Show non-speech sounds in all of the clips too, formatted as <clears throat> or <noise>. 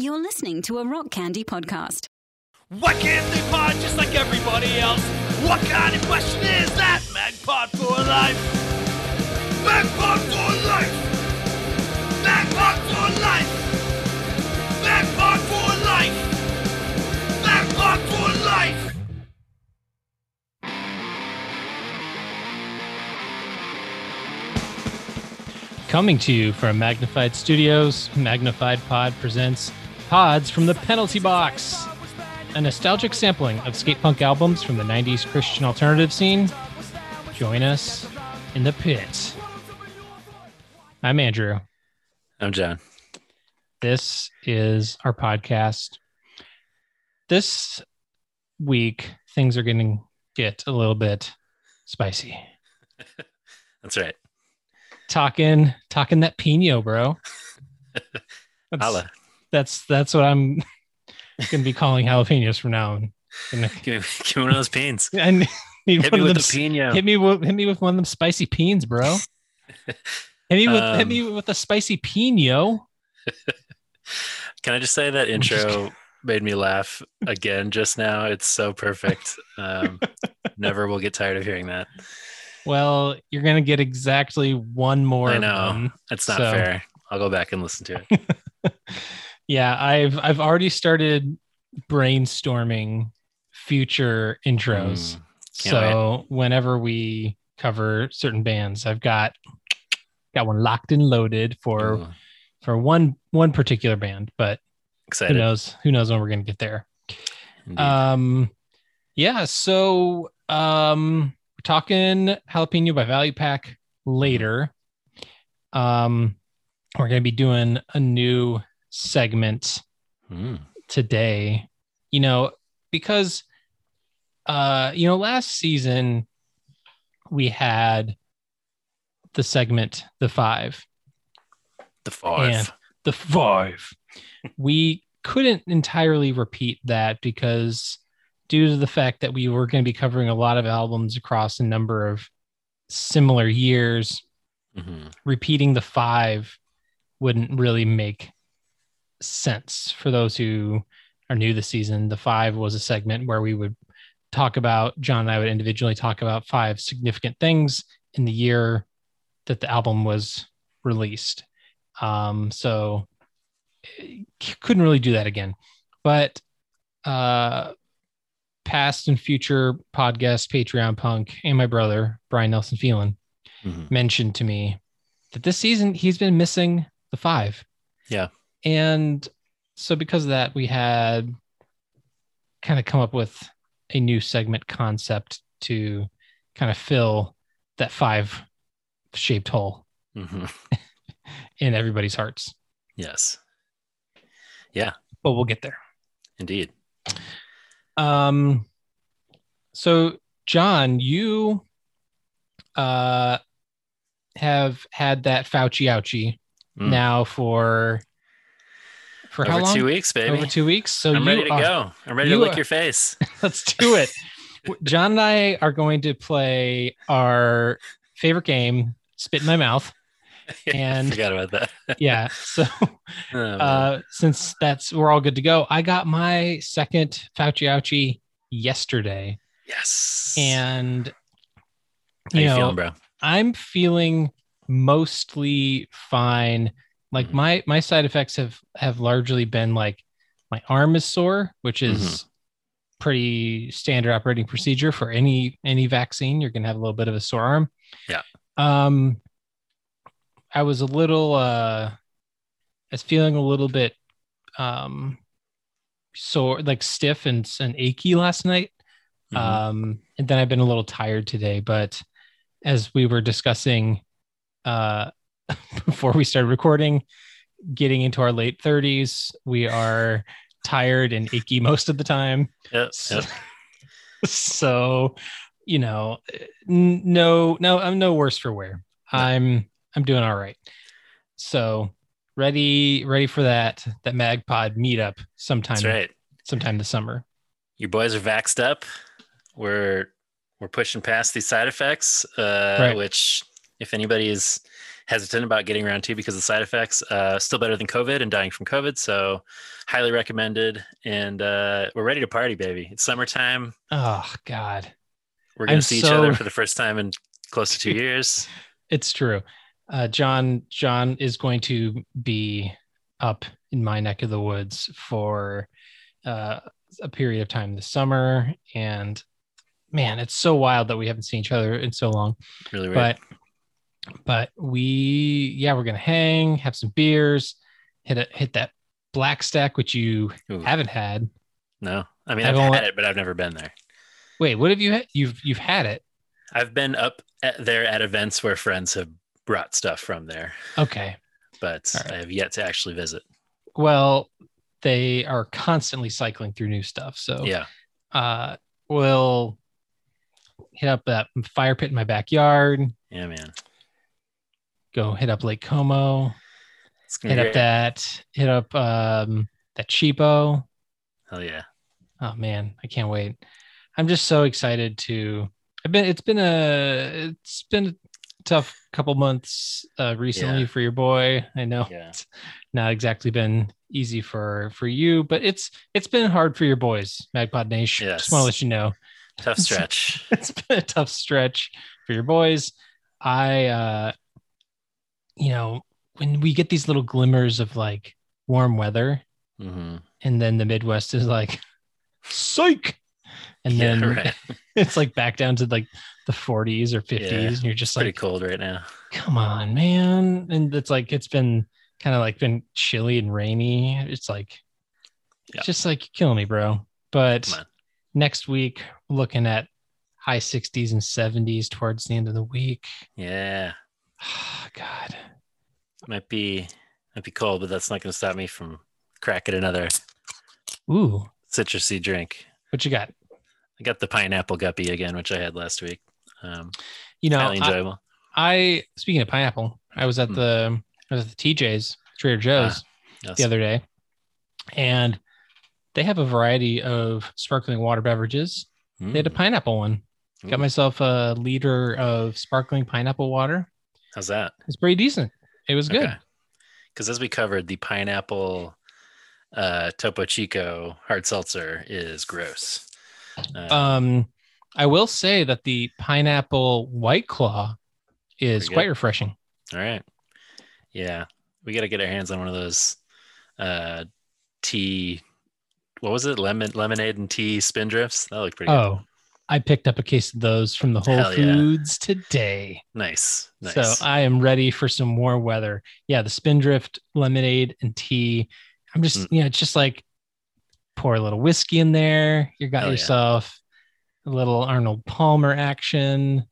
You're listening to a Rock Candy podcast. Why can't they pod just like everybody else? What kind of question is that? Magpod for life. Magpod for life. Magpod for life. Magpod for life. Magpod for life. Coming to you from Magnified Studios, Magnified Pod presents Pods from the Penalty Box, a nostalgic sampling of skate punk albums from the 90s Christian alternative scene. Join us in the pit. I'm Andrew. I'm John. This is our podcast. This week, things are going to get a little bit spicy. <laughs> That's right. Talking, talking that pino, bro. <laughs> Holla. That's that's what I'm <laughs> gonna be calling jalapenos from now on. <laughs> Give me, give me one of those. I need <laughs> Hit one me of with them. the pino. Hit me with hit me with one of them spicy peens, bro. Hit me with hit Um, me with a spicy pino. Can I just say that intro made me laugh again just now? It's so perfect. Um, never will get tired of hearing that. Well, you're gonna get exactly one more. I know. them. It's not So- fair. I'll go back and listen to it. Yeah, I've I've already started brainstorming future intros. Mm, so whenever we cover certain bands, I've got got one locked and loaded for ooh, for one one particular band, but who knows who knows when we're gonna get there. Indeed. Um yeah, so um we're talking jalapeno by Value Pac later. Um we're gonna be doing a new segment Mm, today you know because uh you know last season we had the segment the five the five. and the five we couldn't entirely repeat that because due to the fact that we were going to be covering a lot of albums across a number of similar years Mhm. repeating the five wouldn't really make sense for those who are new this season. The five was a segment where we would talk about, John and I would individually talk about five significant things in the year that the album was released. Um, so eh, couldn't really do that again. But uh, past and future podcast, Patreon Punk, and my brother, Brian Nelson Phelan, Mhm. mentioned to me that this season he's been missing the five. Yeah. And so because of that, we had kind of come up with a new segment concept to kind of fill that five shaped hole Mhm. <laughs> in everybody's hearts. Yes, Yeah. But we'll get there. indeed. Um so John, you uh have had that Fauci ouchie Mm. now for for how Over long? two weeks, baby. Over two weeks. So I'm you ready to are- go. I'm ready to lick are- your face. <laughs> Let's do it. John and I are going to play our favorite game, Spit in My Mouth. <laughs> And- forgot about that. <laughs> Yeah. So Oh, uh since that's we're all good to go, I got my second Fauci ouchie yesterday. yes. And How you you know, feeling, bro? I'm feeling mostly fine. Like Mhm. my my side effects have have largely been like my arm is sore, which is Mm-hmm. pretty standard operating procedure for any any vaccine. You're gonna have a little bit of a sore arm. Yeah. Um, I was a little uh, I was feeling a little bit um sore, like stiff and and achy last night. Mhm. Um, and then I've been a little tired today, but as we were discussing uh <laughs> before we started recording, getting into our late 30s, we are tired and achy most of the time. Yep, So, yep. <laughs> so you know, no, no, I'm no worse for wear. I'm I'm doing all right. So ready, ready for that that Magpod meetup sometime That's right. sometime this summer. Your boys are vaxxed up. We're we're pushing past these side effects, uh, Right. which if anybody is hesitant about getting around to because of the side effects. Uh, still better than COVID and dying from COVID. So highly recommended. And uh, we're ready to party, baby. It's summertime. Oh God, We're gonna I'm see each other for the first time in close to two <laughs> years. it's true. Uh, John John is going to be up in my neck of the woods for uh, a period of time this summer, and man, it's so wild that we haven't seen each other in so long. Really weird. But but we yeah we're gonna hang, have some beers, hit a hit that black stack which you Ooh, haven't had. no, I mean I've I've only- had it, but I've never been there. Wait, what have you had? You've you've had it. I've been up at, there at events where friends have brought stuff from there, Okay. but right. I have yet to actually visit. Well, they are constantly cycling through new stuff. So Yeah, uh we'll hit up that fire pit in my backyard, yeah, man. Go hit up Lake Como, It's hit be up that hit up um that cheapo. Hell yeah. Oh man, I can't wait. I'm just so excited to I've been it's been a it's been a tough couple months uh recently Yeah. for your boy. I know Yeah. it's not exactly been easy for for you, but it's it's been hard for your boys, Magpod Nation. Yes. Just want to let you know. Tough stretch. <laughs> it's been a tough stretch for your boys. I, uh, you know, when we get these little glimmers of like warm weather, hmm and then the Midwest is like, psych, and Yeah, then right. <laughs> it's like back down to like the 40s or 50s, Yeah, and you're just Pretty like, cold right now. come on, man. And it's like it's been kind of like been chilly and rainy. It's like Yeah. it's just like kill me, bro. But next week, looking at high 60s and 70s towards the end of the week. Yeah, <sighs> God. might be might be cold, but that's not going to stop me from cracking another Ooh, citrusy drink. what you got? I got the pineapple guppy again, which I had last week. Um, You know, highly I, enjoyable. I speaking of pineapple, I was at Hmm. the I was at the TJ's Trader Joe's Yes. the other day, and they have a variety of sparkling water beverages. They had a Mm, pineapple one. Got myself a liter of sparkling pineapple water. How's that? It's pretty decent. It was good. Because as we covered, the pineapple uh, Topo Chico hard seltzer is gross. Uh, Um, I will say that the pineapple white claw is quite refreshing. all right. Yeah, we got to get our hands on one of those uh, tea. What was it? Lemon, lemonade, and tea spindrifts. That looked pretty good. Oh, I picked up a case of those from the Whole Hell yeah. Foods today. Nice, nice. So I am ready for some warm weather. Yeah, the Spindrift lemonade and tea. I'm just, Mm. you know, it's just like pour a little whiskey in there. You got Hell yeah. yourself a little Arnold Palmer action.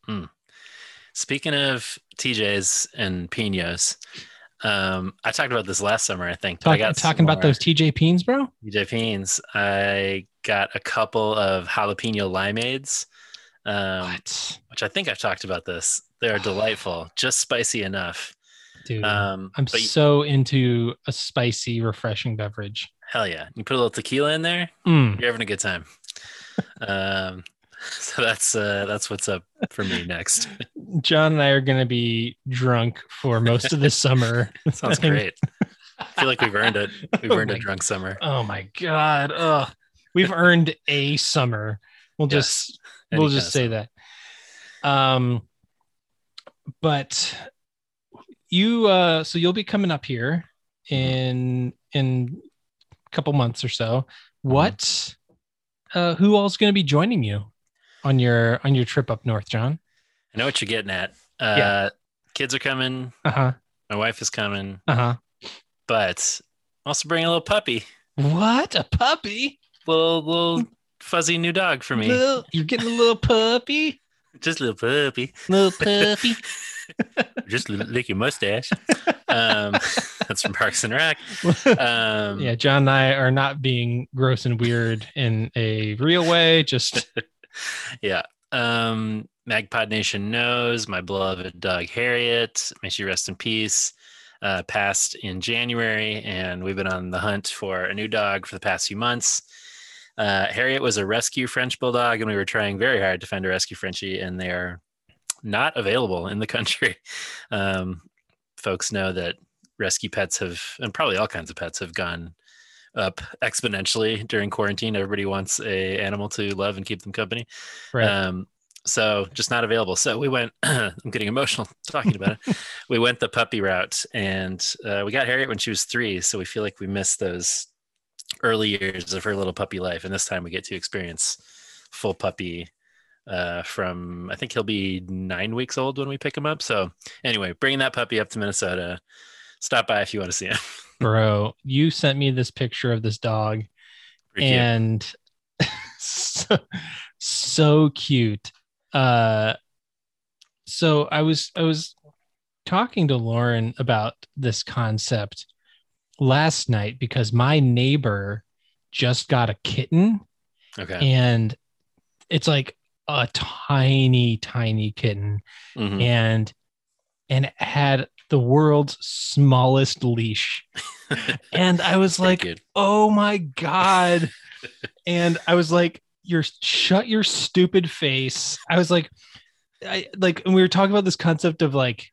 Speaking of TJs and pinos, um, I talked about this last summer, I think. but I got talking about more those TJ Peens, bro. TJ Beans. I got a couple of jalapeno limeades, um, which I think I've talked about this. They're <sighs> delightful, just spicy enough. dude? Um, I'm but so into a spicy, refreshing beverage. hell yeah, you put a little tequila in there, Mm. you're having a good time. um, <laughs> so that's uh, that's what's up for me next. <laughs> John and I are going to be drunk for most of this <laughs> summer. Sounds great. I feel like we've earned it. We've Oh earned a drunk summer. Oh my god! Ugh. We've earned a summer. We'll just Yes. Any we'll just say summer. that. Um, but you uh, so you'll be coming up here in in a couple months or so. Mm-hmm. What? Uh, who all's going to be joining you on your on your trip up north, John? I know what you're getting at. Uh, Yeah. Kids are coming. Uh huh. My wife is coming, Uh huh. but also bringing a little puppy, What a puppy! Little little fuzzy new dog for me. Little- you're getting a little puppy, Just a little puppy. little puppy. <laughs> Just li- lick your mustache. um, <laughs> that's from Parks and Rec. Um, yeah, John and I are not being gross and weird in a real way. Just <laughs> yeah. Um, Magpod Nation knows my beloved dog Harriet. May she rest in peace. Uh, passed in January, and we've been on the hunt for a new dog for the past few months. Uh, Harriet was a rescue French bulldog, and we were trying very hard to find a rescue Frenchie, and they are not available in the country. <laughs> Um, folks know that rescue pets have, and probably all kinds of pets have gone up exponentially during quarantine. Everybody wants a animal to love and keep them company. Right. Um, so just not available. So we went. <clears throat> I'm getting emotional <laughs> talking about it. <laughs> We went the puppy route, and uh, we got Harriet when she was three. So we feel like we missed those early years of her little puppy life, and this time we get to experience full puppy uh, from I think he'll be nine weeks old when we pick him up. So anyway, bringing that puppy up to Minnesota. Stop by if you want to see him. <laughs> Bro, you sent me this picture of this dog Pretty and <laughs> so, so cute. Uh so I was I was talking to Lauren about this concept last night because my neighbor just got a kitten okay. and it's like a tiny tiny kitten Mhm. and and had the world's smallest leash <laughs> and i was like oh my god <laughs> and i was like you're shut your stupid face i was like i like and we were talking about this concept of like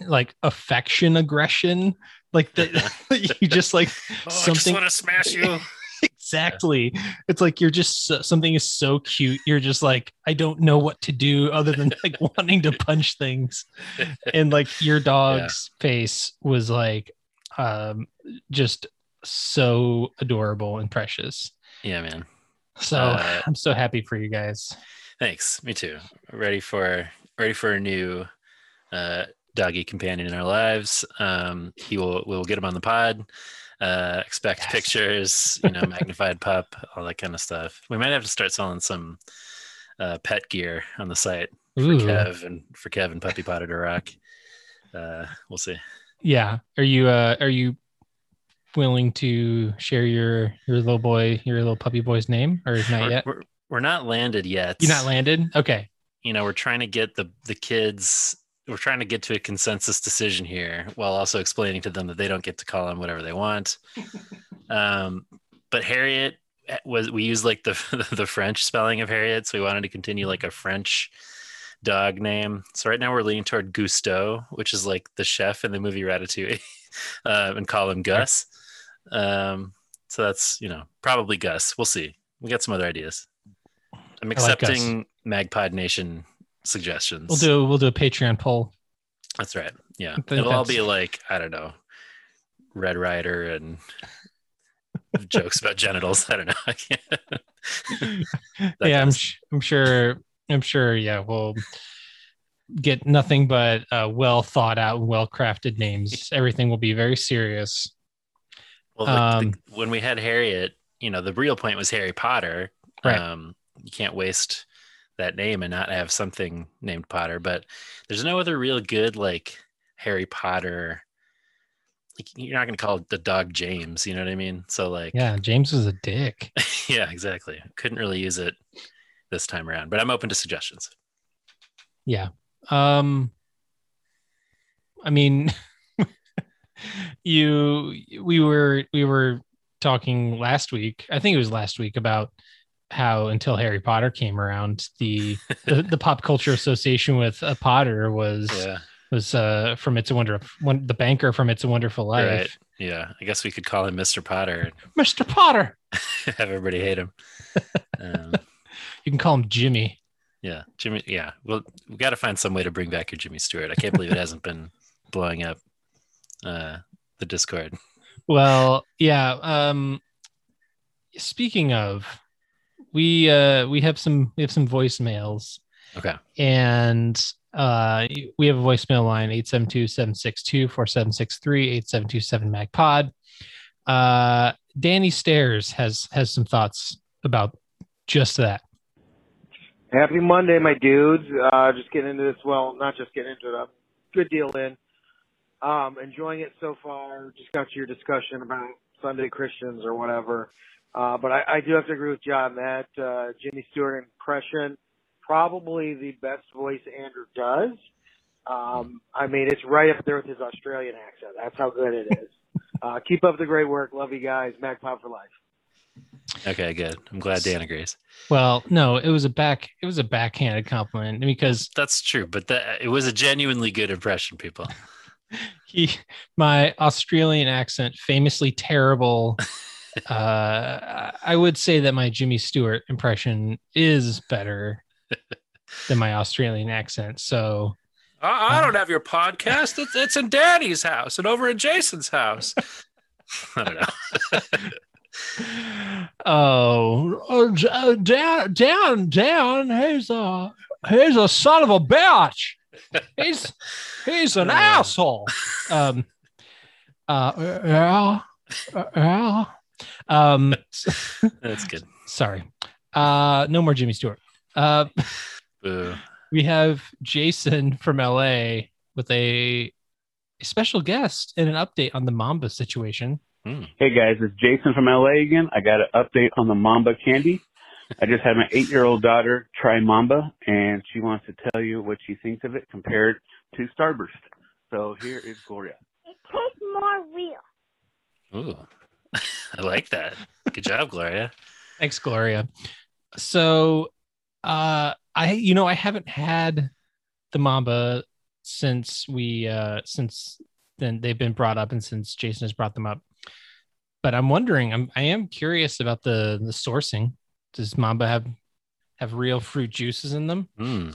like affection aggression like that <laughs> <laughs> you just like Oh, something to smash you. <laughs> exactly it's like you're just so, something is so cute you're just like i don't know what to do other than like wanting to punch things and like your dog's face was like um just so adorable and precious yeah, man. so Uh, i'm so happy for you guys Thanks. Me too. Ready for ready for a new uh, doggy companion in our lives. Um, he will we'll get him on the pod. Uh, expect Yes. pictures, you know, magnified <laughs> pup, all that kind of stuff. We might have to start selling some uh, pet gear on the site for Ooh. Kev and for Kev and Puppy Potter to rock. Uh, we'll see. yeah are you uh are you willing to share your your little boy your little puppy boy's name or is not We're, yet we're, we're not landed yet. You're not landed okay you know we're trying to get the the kids we're trying to get to a consensus decision here while also explaining to them that they don't get to call him whatever they want. Um but harriet eh, was we use like the <laughs> the french spelling of harriet. So we wanted to continue like a french dog name. So right now we're leaning toward Gusteau, which is like the chef in the movie ratatouille <laughs> uh, and call him gus. Um so that's you know probably gus. We'll see. We got some other ideas. I'm I like accepting magpod nation suggestions we'll do we'll do a patreon poll that's right yeah it'll all be like i don't know red rider and <laughs> jokes about genitals i don't know <laughs> <laughs> yeah, I'm, I'm sure. I'm sure. Yeah, we'll get nothing but uh, well thought out, well crafted names. Everything will be very serious. well the- the- Um, when we had harriet you know the real point was harry potter Right. um you can't waste that name and not have something named potter but there's no other real good like harry potter like you're not going to call the dog james you know what i mean so like Yeah, James was a dick. <laughs> yeah exactly couldn't really use it this time around but i'm open to suggestions Yeah. Um. I mean, <laughs> you. We were we were talking last week. I think it was last week about how until Harry Potter came around, the the, the pop culture association with a Potter was yeah was uh from It's a Wonder one the banker from It's a Wonderful Life. right yeah i guess we could call him mr potter <laughs> Mr. Potter. have <laughs> everybody hate him um, <laughs> You can call him Jimmy. yeah jimmy yeah well we got to find some way to bring back your jimmy stewart i can't believe it hasn't been blowing up uh the discord Well, yeah. Um speaking of, we uh we have some we have some voicemails okay and uh we have a voicemail line 872-762-4763 8727 magpod uh danny stairs has has some thoughts about just that Happy Monday, my dudes. Uh, just getting into this. Well, not just getting into it. A good deal in. Um, enjoying it so far. Just got to your discussion about Sunday Christians or whatever. Uh, but I, I do have to agree with John that uh, Jimmy Stewart impression probably the best voice Andrew does. Um, I mean, it's right up there with his Australian accent. That's how good it is. <laughs> Uh, keep up the great work. Love you guys. Magpod for life. okay good i'm glad dan agrees well no it was a back it was a backhanded compliment because that's true but that it was a genuinely good impression people <laughs> he my Australian accent famously terrible. <laughs> uh, I would say that my Jimmy Stewart impression is better than my Australian accent. So I, I don't have your podcast. It's, it's in Daddy's house and over in Jason's house. <laughs> I don't know. <laughs> oh, oh uh, Dan, Dan, Dan, he's a he's a son of a bitch. He's he's an <laughs> Uh. asshole. Um, uh, yeah, uh, yeah. Um, <laughs> That's good. sorry. Uh, no more Jimmy Stewart. Uh, Boo. we have Jason from LA with a, a special guest and an update on the Mamba situation. Hmm. Hey guys, it's Jason from LA again. I got an update on the Mamba candy. I just had my eight year old daughter try Mamba and she wants to tell you what she thinks of it compared to Starburst. So here is Gloria. It tastes more real. Ooh. <laughs> I like that. Good job, Gloria. Thanks, Gloria. So, uh, I you know I haven't had the Mamba since we uh since then they've been brought up and since Jason has brought them up. But I'm wondering, I'm I am curious about the the sourcing. Does Mamba have have real fruit juices in them? Hmm.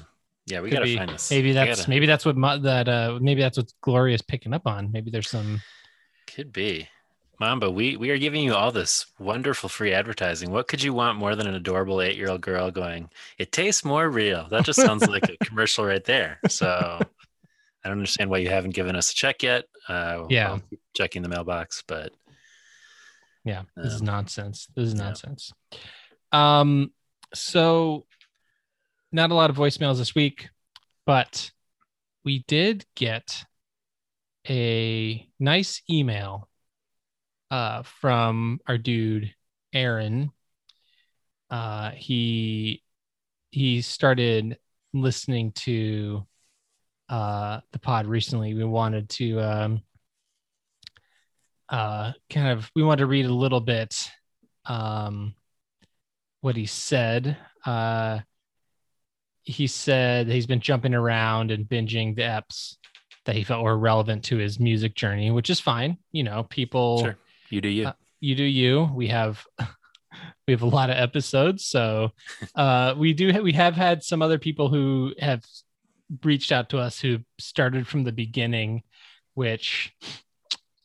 Yeah, we Could gotta be. find this. Maybe that's gotta- maybe that's what that uh maybe that's what Gloria's picking up on. Maybe there's some could be. Mamba, we we are giving you all this wonderful free advertising. What could you want more than an adorable eight year old girl going, it tastes more real? That just sounds like a <laughs> commercial right there. So I don't understand why you haven't given us a check yet. Uh, Yeah. Checking the mailbox, but Yeah, this is Um, nonsense. This is yeah. nonsense. Um, so not a lot of voicemails this week, but we did get a nice email uh from our dude Aaron. Uh he he started listening to uh the pod recently. We wanted to um uh kind of we want to read a little bit um what he said uh he said he's been jumping around and binging the eps that he felt were relevant to his music journey which is fine you know people sure. You do you. Uh, you do you we have <laughs> we have a lot of episodes so <laughs> uh we do ha- we have had some other people who have reached out to us who started from the beginning which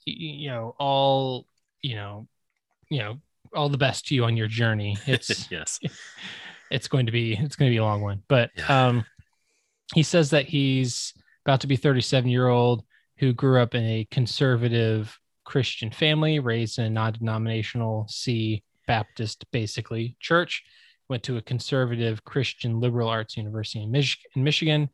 you know all you know you know all the best to you on your journey <laughs> it's yes. it's going to be it's going to be a long one but Yeah. um he says that he's about to be 37 year old who grew up in a conservative christian family raised in a non-denominational c baptist basically church. Went to a conservative christian liberal arts university in, Mich- in michigan.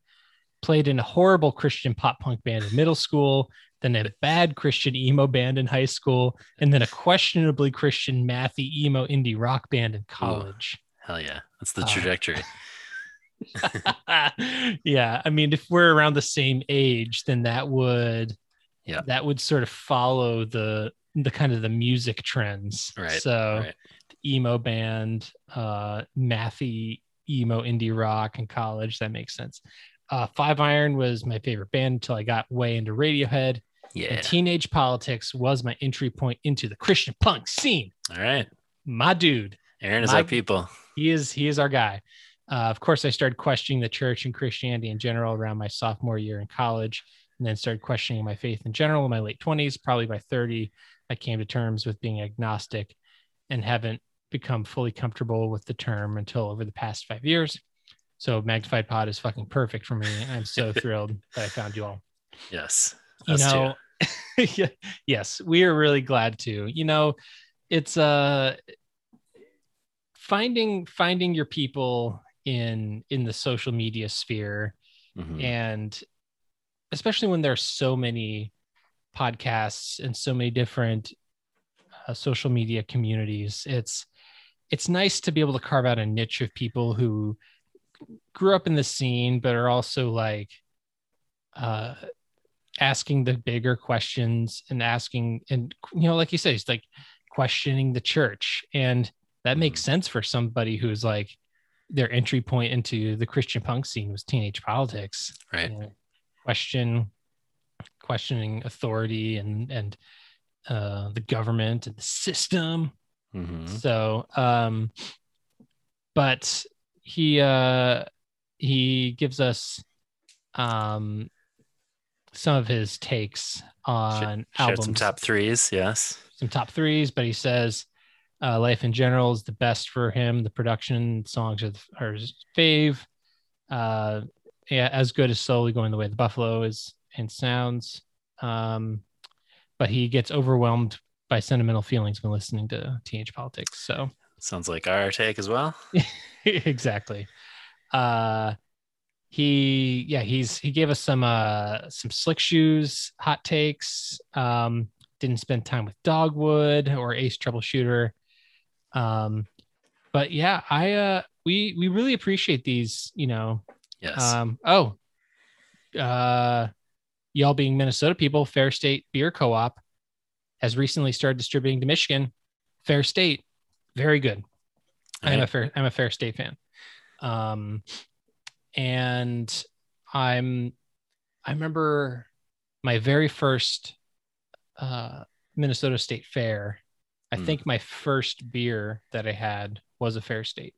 Played in a horrible christian pop punk band in middle school. Then a bad christian emo band in high school. And then a questionably christian mathy emo indie rock band in college. Hell yeah. That's the Uh, trajectory. <laughs> <laughs> <laughs> yeah. I mean if we're around the same age then that would Yeah. that would sort of follow the the kind of the music trends Right, so right. emo band uh mathy emo indie rock in college that makes sense uh five iron was my favorite band until i got way into radiohead Yeah. and teenage politics was my entry point into the christian punk scene All right. my dude Aaron is My- our people. he is he is our guy. Uh, of course, I started questioning the church and Christianity in general around my sophomore year in college, and then started questioning my faith in general in my late twenties. Probably by thirty, I came to terms with being agnostic, and haven't become fully comfortable with the term until over the past five years. So, Magnified Pod is fucking perfect for me. I'm so <laughs> thrilled that I found you all Yes. you too. know <laughs> yes we are really glad to you know it's uh finding finding your people in in the social media sphere Mhm. and especially when there's so many podcasts and so many different uh, social media communities it's it's nice to be able to carve out a niche of people who grew up in the scene but are also like uh asking the bigger questions and asking and you know like you said it's like questioning the church. And that makes sense for somebody who's like their entry point into the christian punk scene was teenage politics. Right. you know, question questioning authority and and uh, the government and the system. hmm So, um, but he uh, he gives us um, some of his takes on Shared albums, some top threes. Yes. some top threes. But he says uh, life in general is the best for him. The production songs are, are his fave. Uh, yeah, as good as slowly going the way the buffalo is and sounds. Um, but he gets overwhelmed by sentimental feelings when listening to teenage politics. So Sounds like our take as well. <laughs> exactly. Uh he yeah, he's he gave us some uh some slick shoes hot takes. Um didn't spend time with Dogwood or Ace Troubleshooter. Um but yeah, I uh we we really appreciate these, you know. Yes. Um oh. Uh y'all being Minnesota people, Fair State Beer Co-op has recently started distributing to Michigan. Fair State, very good. I'm a fair I'm a fair state fan. Um and I'm I remember my very first uh Minnesota State Fair. I Hmm. think my first beer that I had was a fair state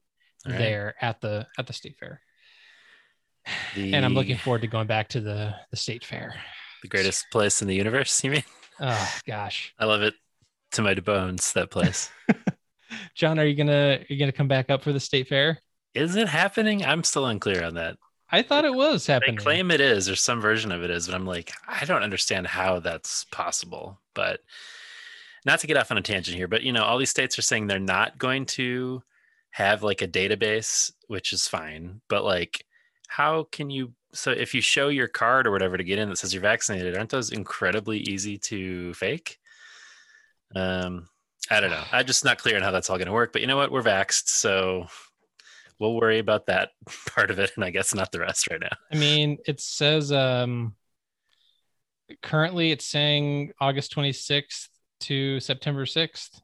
All right. there at the at the state fair. The, And I'm looking forward to going back to the the state fair. the greatest place in the universe. You mean? Oh gosh. I love it to my bones. That place. <laughs> John, are you gonna are you gonna come back up for the state fair? is it happening? I'm still unclear on that. I thought it was They happening. claim it is, or some version of it is, but I'm like, I don't understand how that's possible. But not to get off on a tangent here, but you know, all these states are saying they're not going to have like a database, which is fine. But like, how can you? So if you show your card or whatever to get in that says you're vaccinated, aren't those incredibly easy to fake? Um, I don't know. I'm just not clear on how that's all going to work. But you know what? We're vaxxed, so we'll worry about that <laughs> part of it, and I guess not the rest right now. I mean, it says um currently it's saying August 26th to September 6th.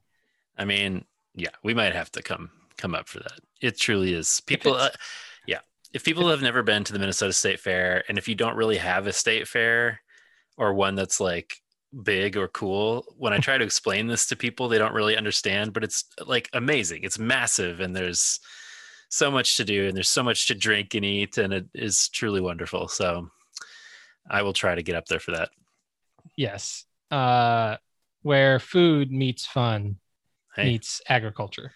I mean, yeah, we might have to come come up for that. It truly is. People, uh. If people have never been to the Minnesota State Fair, and if you don't really have a state fair or one that's like big or cool, when I try to explain this to people, they don't really understand. But it's like amazing. It's massive, and there's so much to do, and there's so much to drink and eat, and it is truly wonderful. So, I will try to get up there for that. Yes. Uh where food meets fun Hey, meets agriculture.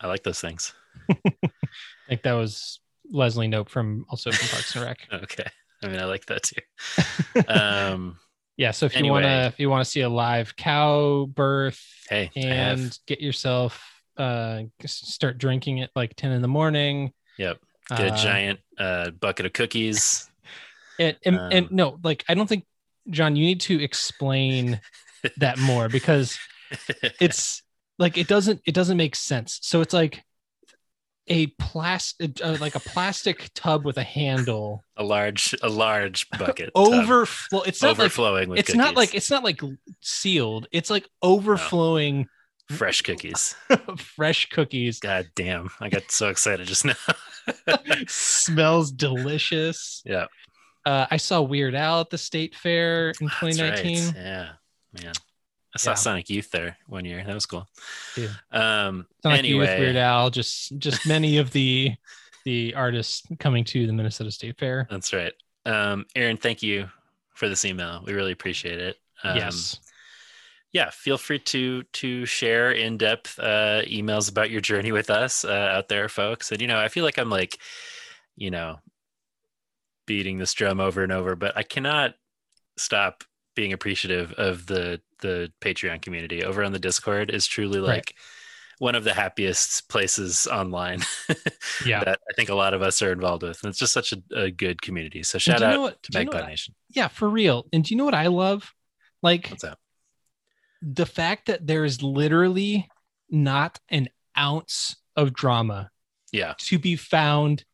I like those things. <laughs> I think that was Leslie Knope from also from Parks and Rec. <laughs> Okay, I mean, I like that too. <laughs> Um, Yeah, so if you want to if you want to see a live cow birth hey, and get yourself uh start drinking at like 10 in the morning. Yep. Get a uh, giant uh, bucket of cookies. <laughs> And, and, and Um, no, like I don't think John, you need to explain that more because it's like it doesn't it doesn't make sense. So it's like a plastic uh, like a plastic tub with a handle a large, a large bucket. tub, overflow. It's not like overflowing with. it's not like it's not like sealed. It's like overflowing fresh cookies. <laughs> fresh cookies. God damn! I got so excited just now. <laughs> Smells delicious. yeah, Uh, I saw Weird Al at the state fair in that's right. 2019. Yeah, man. I saw Yeah. Sonic Youth there one year. That was cool. Yeah. Um. Sonic Youth, anyway, Weird Al, just just <laughs> many of the the artists coming to the Minnesota State Fair. that's right. Um, Aaron, thank you for this email. We really appreciate it. Um, yes. yeah feel free to to share in-depth uh emails about your journey with us uh, out there folks and you know i feel like i'm like you know beating this drum over and over but i cannot stop being appreciative of the the patreon community over on the discord is truly Right. like one of the happiest places online <laughs> Yeah. that i think a lot of us are involved with and it's just such a, a good community so shout out what- to do you know magpod nation Yeah, for real. And do you know what I love? Like the fact that there is literally not an ounce of drama yeah to be found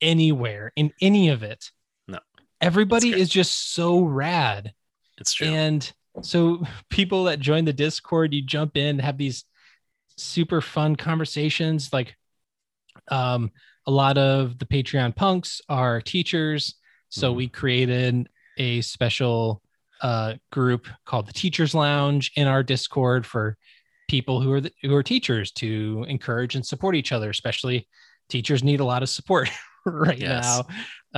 anywhere in any of it. No. Everybody is just so rad. It's true And so people that join the Discord, you jump in, have these super fun conversations. Like um a lot of the Patreon punks are teachers. So Mhm. we created a special uh, group called the Teachers Lounge in our Discord for people who are the, who are teachers to encourage and support each other. Especially teachers need a lot of support <laughs> right Yes. now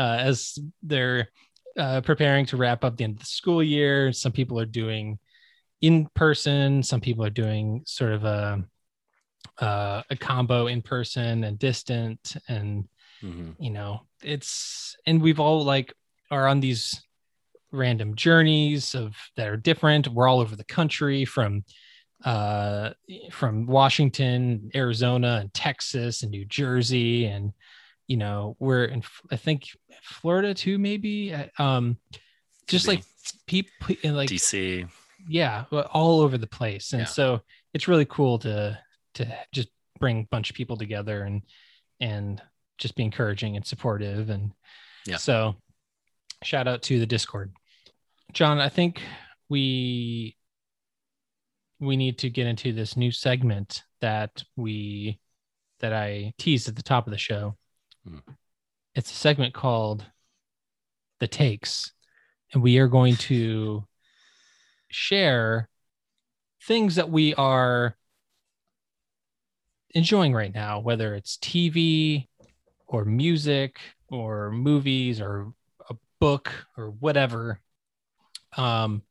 uh, as they're uh, preparing to wrap up the end of the school year. Some people are doing in person. Some people are doing sort of a uh, a combo in person and distant and Mhm. you know it's and we've all like are on these random journeys of that are different we're all over the country from uh from washington arizona and texas and new jersey and you know we're in i think florida too maybe Uh, um just like people in like DC. yeah all over the place and Yeah. so it's really cool to to just bring a bunch of people together and and just be encouraging and supportive and Yeah. so shout out to the discord john i think we we need to get into this new segment that we that i teased at the top of the show It's a segment called the takes and we are going to share things that we are enjoying right now, whether it's TV or music or movies or a book or whatever. Um,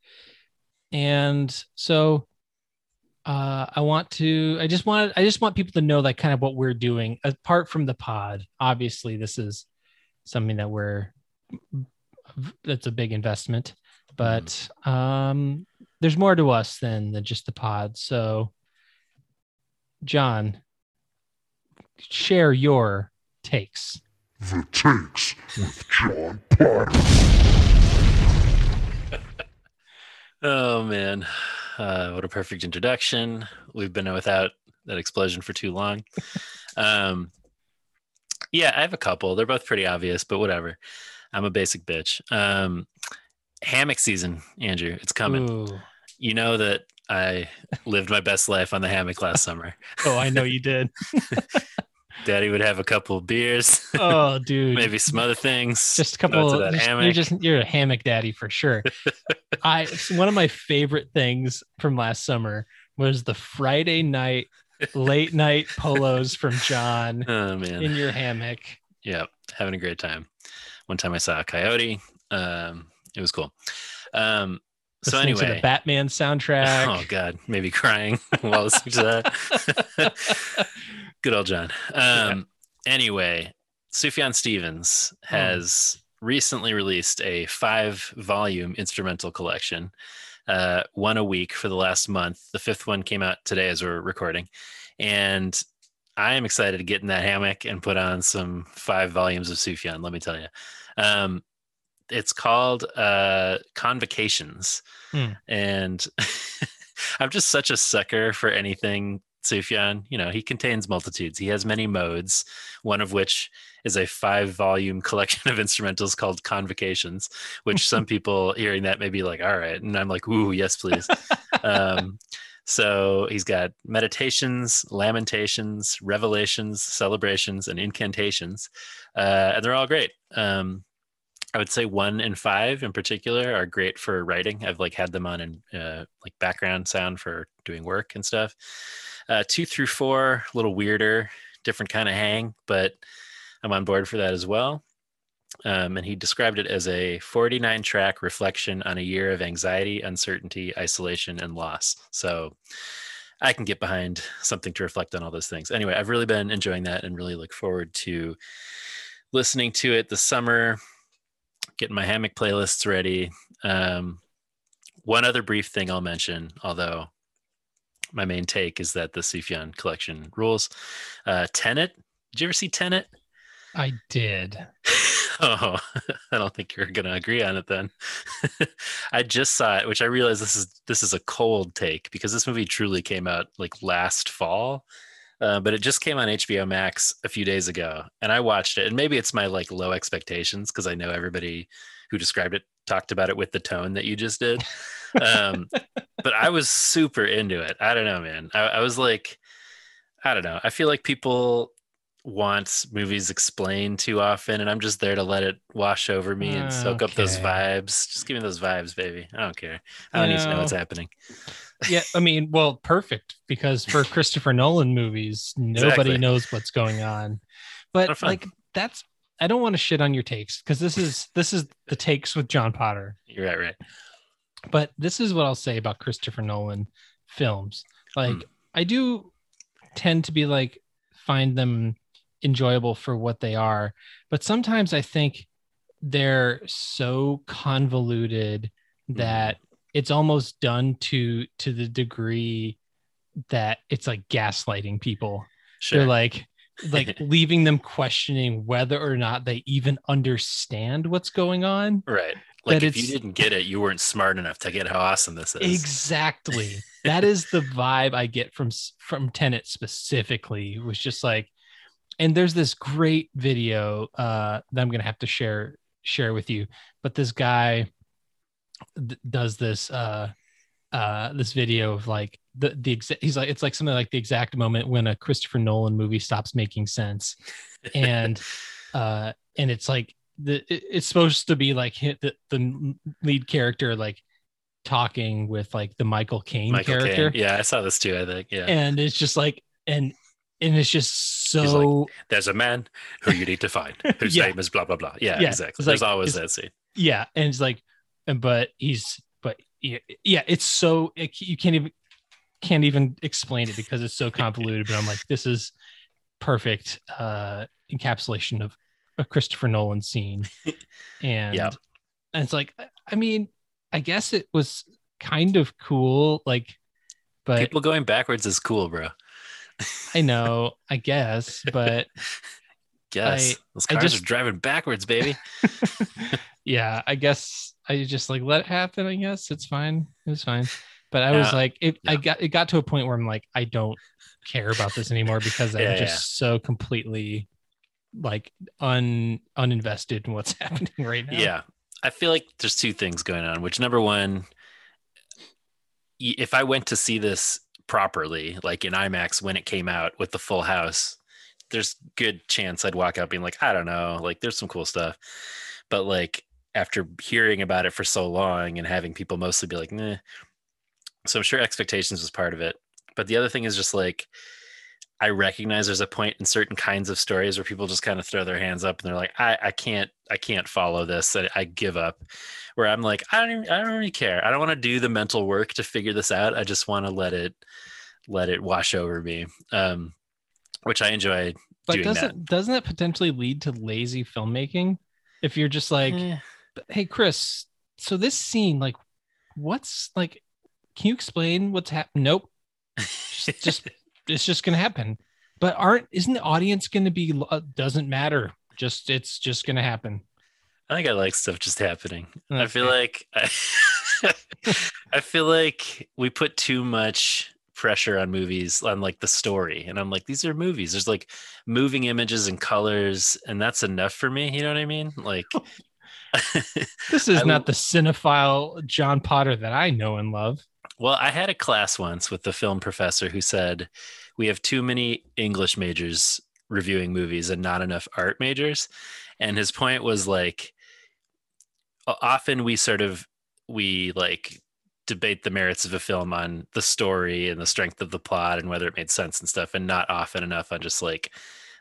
and so uh, I want to, I just want, I just want people to know that kind of what we're doing apart from the pod. Obviously, this is something that we're, that's a big investment, but um, there's more to us than, than just the pod. So, John, share your takes. The Takes with John Potter. <laughs> Oh man, uh, what a perfect introduction. We've been without that explosion for too long. um, yeah, I have a couple. They're both pretty obvious, but whatever. I'm a basic bitch. Um, hammock season, Andrew. It's coming. Ooh. You know that I lived my best life on the hammock last <laughs> summer. Oh, I know you did. <laughs> Daddy would have a couple of beers, Oh, <laughs> dude. maybe some other things. just a couple of just- hammock. you're just you're a hammock daddy for sure. <laughs> I one of my favorite things from last summer was the friday night late night polos from john <laughs> oh man. in your hammock. Yeah having a great time. One time i saw a coyote. Um it was cool. Um so listening to anyway. The batman soundtrack. Oh god. Maybe crying while listening to that good old john. Um anyway sufjan stevens has recently released a five volume instrumental collection uh one a week for the last month. The fifth one came out today as we're recording. And I am excited to get in that hammock and put on some five volumes of Sufjan. Let me tell you, um, it's called uh, Convocations, Hmm. and <laughs> I'm just such a sucker for anything Sufjan. You know, he contains multitudes. He has many modes. One of which is a five-volume <laughs> collection of instrumentals called Convocations, which some <laughs> people hearing that may be like, "All right," and I'm like, "Ooh, yes, please." um, so he's got meditations, lamentations, revelations, celebrations, and incantations, uh, and they're all great. Um, I would say one and five in particular are great for writing. I've like had them on in uh, like background sound for doing work and stuff. Uh, two through four, a little weirder, different kind of hang, but I'm on board for that as well. Um, and he described it as a 49 track reflection on a year of anxiety, uncertainty, isolation, and loss. So I can get behind something to reflect on all those things. Anyway, I've really been enjoying that and really look forward to listening to it this summer, getting my hammock playlists ready. Um, one other brief thing I'll mention, although my main take is that the Sufjan collection rules. Uh, Tenet, did you ever see Tenet? i did <laughs> Oh, <laughs> I don't think you're going to agree on it then. <laughs> I just saw it, which I realize this is this is a cold take because this movie truly came out like last fall, uh, but it just came on HBO Max a few days ago, and I watched it. And maybe it's my like low expectations because I know everybody who described it talked about it with the tone that you just did. Um, but I was super into it. I don't know, man. I, I was like, I don't know. I feel like people want movies explained too often, and I'm just there to let it wash over me and soak up those vibes. Just give me those vibes, baby. I don't care. I don't need to know what's happening. yeah, I mean, well, perfect because for Christopher Nolan movies, nobody Exactly. knows what's going on. But like that's I don't want to shit on your takes because this is this is the takes with John Potter. You're right, right. But this is what I'll say about Christopher Nolan films. Like Hmm. I do tend to be like find them enjoyable for what they are, but sometimes I think they're so convoluted Hmm. that it's almost done to to the degree that it's like gaslighting people. Sure. They're like like <laughs> leaving them questioning whether or not they even understand what's going on. right. Like if you didn't get it, you weren't smart enough to get how awesome this is. Exactly. <laughs> that is the vibe I get from from Tenet specifically. It was just like, and there's this great video uh, that I'm gonna have to share share with you. But this guy th- does this uh, uh, this video of like the the exact. He's like it's like something like the exact moment when a Christopher Nolan movie stops making sense, and <laughs> uh, and it's like the it's supposed to be like hit the, the lead character like talking with like the Michael Caine Michael character, Caine. Yeah, I saw this too. I think. Yeah. and it's just like and and it's just so There's a man who you need to find, <laughs> whose Yeah. name is blah blah blah. Yeah, Yeah, exactly. it's There's like- always that scene. yeah, and it's like, and but he's but yeah, yeah it's so it, you can't even can't even explain it because it's so convoluted. but I'm like, this is perfect uh encapsulation of a Christopher Nolan scene, <laughs> and Yeah. and it's like, I mean, I guess it was kind of cool, like, but People going backwards is cool, bro. I know, <laughs> I guess, but guess I- those I cars just- are driving backwards, baby. <laughs> yeah, I guess I just like let it happen. I guess it's fine. It was fine. But I was Yeah. like, it. I got it got to a point where I'm like, I don't care about this anymore because I'm just yeah. so completely like un uninvested in what's <laughs> happening right now. Yeah. I feel like there's two things going on, which number one, if I went to see this properly, like in IMAX when it came out with the full house, there's good chance I'd walk out being like, I don't know, like there's some cool stuff. But like after hearing about it for so long and having people mostly be like, nah. So I'm sure expectations was part of it. But the other thing is just like I recognize there's a point in certain kinds of stories where people just kind of throw their hands up and they're like, I, I can't, I can't follow this. I, I give up. Where I'm like, I don't, even, I don't really care. I don't want to do the mental work to figure this out. I just want to let it, let it wash over me. Um, which I enjoy but doesn't doesn't that potentially lead to lazy filmmaking? If you're just like, Eh. hey Chris, so this scene, like, what's like, can you explain what's happening? Nope. Just <laughs> it's just gonna happen. But aren't isn't the audience gonna be? Uh, doesn't matter. Just it's just gonna happen. I think I like stuff just happening. I feel like I, <laughs> I feel like we put too much pressure on movies on like the story and i'm like these are movies there's like moving images and colors and that's enough for me you know what i mean like <laughs> This is <laughs> I not the cinephile John Potter that I know and love. Well i had a class once with the film professor who said we have too many english majors reviewing movies and not enough art majors. And his point was like often we sort of we like debate the merits of a film on the story and the strength of the plot and whether it made sense and stuff and not often enough on just like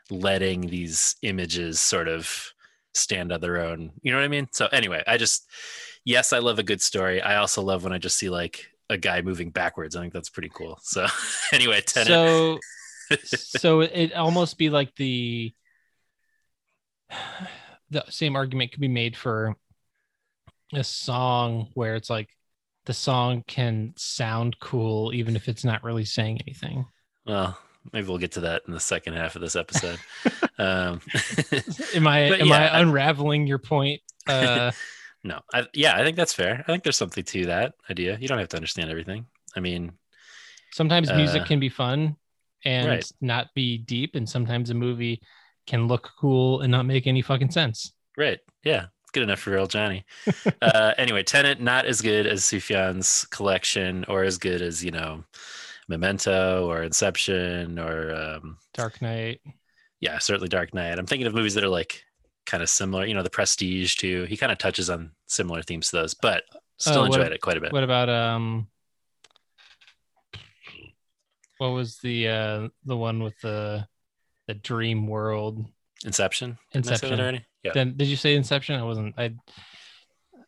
letting these images sort of stand on their own. You know what i mean? So anyway i just yes i love a good story. I also love when i just see like a guy moving backwards i think that's pretty cool so <laughs> anyway Tenet. So <laughs> so it almost be like the the same argument could be made for a song where it's like the song can sound cool even if it's not really saying anything. well maybe we'll get to that in the second half of this episode <laughs> um Am I am yeah, I unraveling your point? Uh No, I, yeah, I think that's fair. I think there's something to that idea. You don't have to understand everything. I mean, sometimes music Uh, can be fun and right. not be deep and sometimes a movie can look cool and not make any fucking sense. right? Yeah, good enough for real Johnny. <laughs> uh, anyway, Tenet not as good as Sufjan's collection, or as good as you know, Memento or Inception or um, Dark Knight. yeah, certainly Dark Knight. I'm thinking of movies that are like kind of similar. You know, The Prestige too. He kind of touches on similar themes to those, but still Uh, what- enjoyed it quite a bit. What about um? What was the uh the one with the the dream world? Inception. Inception. already? Yeah. Then did you say Inception? I wasn't. I.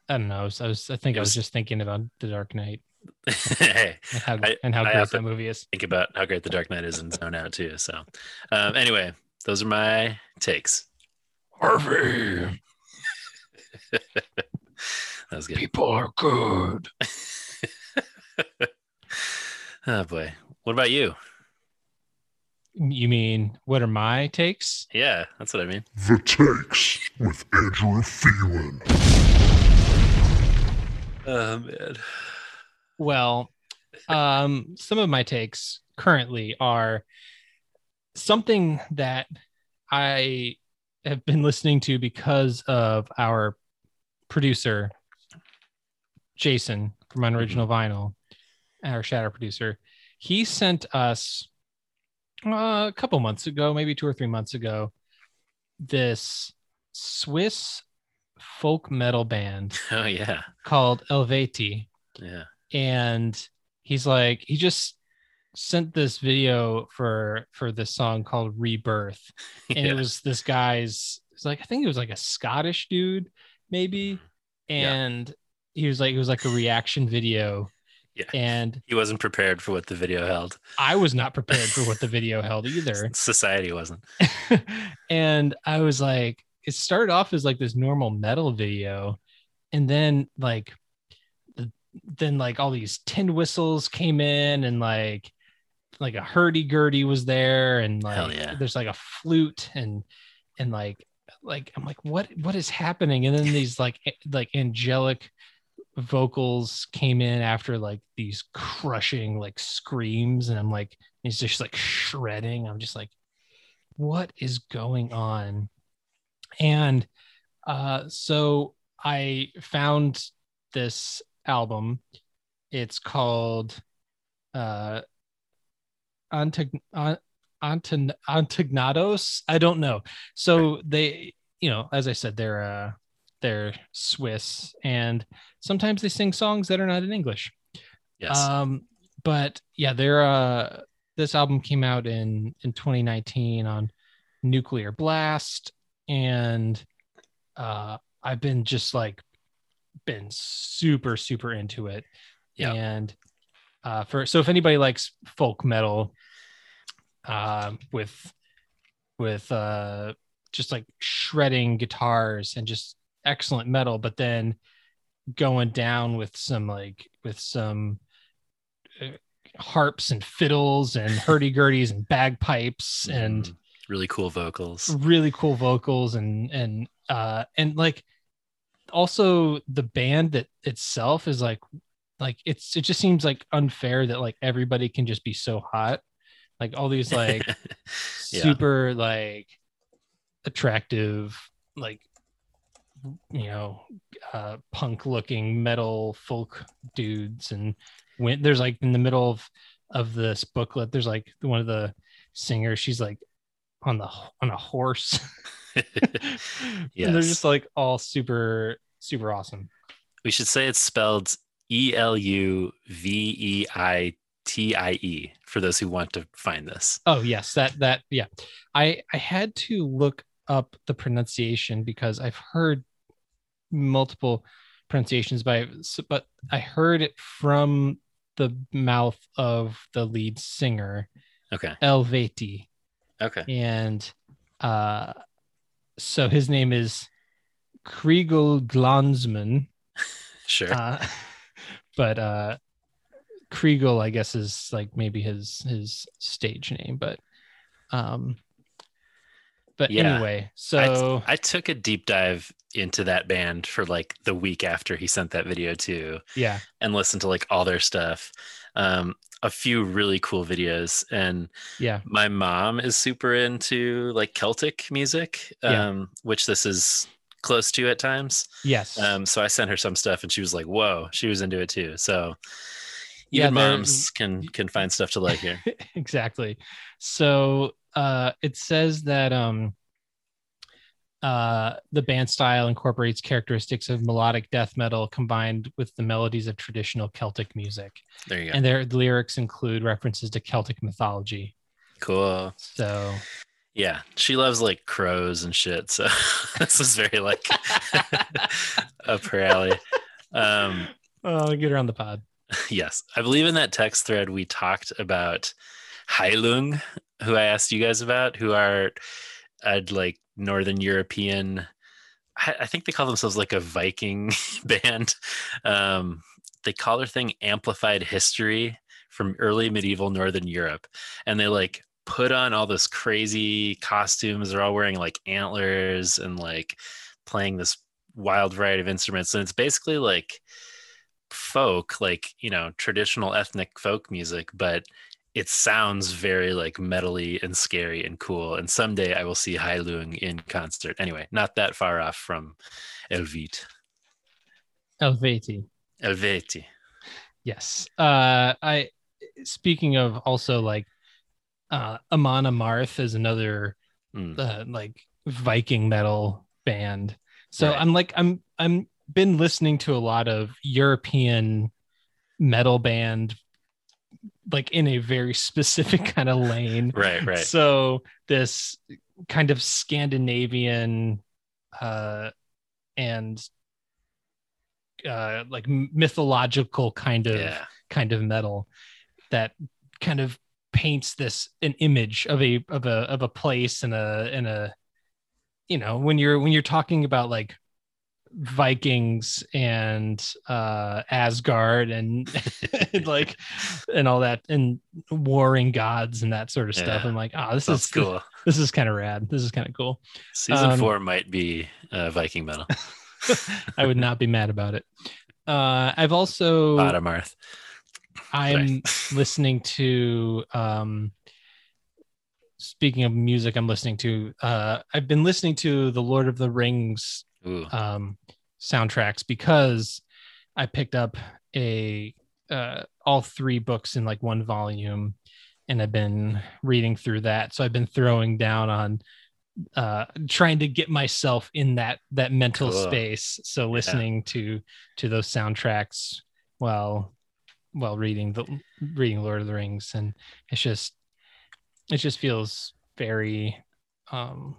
I don't know. I was. I, was, I think I was was- just thinking about the Dark Knight <laughs> hey, and how I- and how great that movie is. think about how great The Dark Knight is and zone out too. So, um, anyway, those are my takes. Harvey, <laughs> That was good. people are good. <laughs> Oh boy. What about you? You mean what are my takes? Yeah, that's what I mean. The Takes with Andrew Phelan. Oh man. Well, um, some of my takes currently are something that I have been listening to because of our producer, Jason from Unoriginal Vinyl, our shadow producer. He sent us uh, a couple months ago, maybe two or three months ago, this Swiss folk metal band <laughs> Oh yeah. called Eluveitie Yeah. and he's like he just sent this video for for this song called rebirth <laughs> and Yeah. it was this guy's it's like i think it was like a scottish dude maybe Yeah. and he was like it was like a reaction video <laughs> Yeah. and He wasn't prepared for what the video held. i was not <laughs> prepared for what the video held either Society wasn't. and I was like, it started off as like this normal metal video, and then like, the, then like all these tin whistles came in, and like, like a hurdy gurdy was there, and like yeah. there's like a flute, and and like like I'm like, what what is happening? And then these like like angelic vocals came in after like these crushing like screams, and I'm like, he's just like shredding. I'm just like what is going on and uh so i found this album it's called uh Antag- An- Anton- i don't know so they you know as i said they're uh they're swiss and sometimes they sing songs that are not in english Yes. um, but yeah, they're uh this album came out in in 2019 on Nuclear Blast, and uh I've been just like been super super into it. Yeah. And uh for so if anybody likes folk metal um with with uh just like shredding guitars and just excellent metal, but then going down with some like with some uh, harps and fiddles and <laughs> hurdy-gurdies and bagpipes and Mm, really cool vocals. really cool vocals and and uh and like also the band that itself is like like it's it just seems like unfair that like everybody can just be so hot like all these like <laughs> Yeah. super like attractive like you know uh punk looking metal folk dudes. And when there's like in the middle of of this booklet there's like one of the singers she's like on the on a horse. <laughs> <laughs> And they're just like all super super awesome. We should say it's spelled E L U V E I T I E for those who want to find this. Oh yes, that that yeah. I I had to look up the pronunciation because I've heard multiple pronunciations by but I heard it from the mouth of the lead singer Okay. Eluveitie Okay. and uh so his name is Chrigel Glanzmann <laughs> Sure. uh, <laughs> but uh Chrigel I guess is like maybe his his stage name but um but Yeah. anyway so I, I took a deep dive into that band for like the week after he sent that video to yeah and listened to like all their stuff. Um, a few really cool videos and yeah my mom is super into like Celtic music, Yeah. um, which this is close to at times. yes Um, so I sent her some stuff and she was like, whoa, she was into it too. So Yeah, even moms can can find stuff to like here. <laughs> exactly so uh, it says that um, uh, the band style incorporates characteristics of melodic death metal combined with the melodies of traditional Celtic music, There you go. and their lyrics include references to Celtic mythology. cool. So Yeah, she loves like crows and shit. So <laughs> this is very like <laughs> up her alley. Um, I'll get her on the pod. <laughs> yes, I believe in that text thread we talked about Heilung, who I asked you guys about, who are uh, like Northern European. I, I think they call themselves like a Viking <laughs> band. Um, they call their thing Amplified History from early medieval Northern Europe, and they like put on all this crazy costumes. They're all wearing like antlers and like playing this wild variety of instruments, and it's basically like folk, like you know, traditional ethnic folk music, but it sounds very like metally and scary and cool. And someday I will see Heilung in concert. Anyway, not that far off from Elvit. Helveti. Elveti. Yes. Uh, I speaking of also like uh, Amon Amarth is another Mm. uh, like Viking metal band. So Right. I'm like I'm I'm been listening to a lot of European metal band like in a very <laughs> specific kind of lane. <laughs> Right, right. So this kind of Scandinavian uh and uh like mythological kind of Yeah. kind of metal that kind of paints this an image of a of a of a place and a and a you know when you're when you're talking about like Vikings and uh Asgard and, <laughs> and like and all that and warring gods and that sort of stuff. Yeah. I'm like, oh, <laughs> this is cool. This is kind of rad. This is kind of cool. Season Um, four might be uh, Viking metal. <laughs> I would not be mad about it. Uh, I've also Bottom Earth. I'm listening to um speaking of music I'm listening to uh I've been listening to the Lord of the Rings. Um soundtracks because I picked up a uh all three books in like one volume and I've been reading through that so I've been throwing down on uh trying to get myself in that that mental Cool. space so Yeah. listening to to those soundtracks while while reading the reading Lord of the Rings and it's just it just feels very um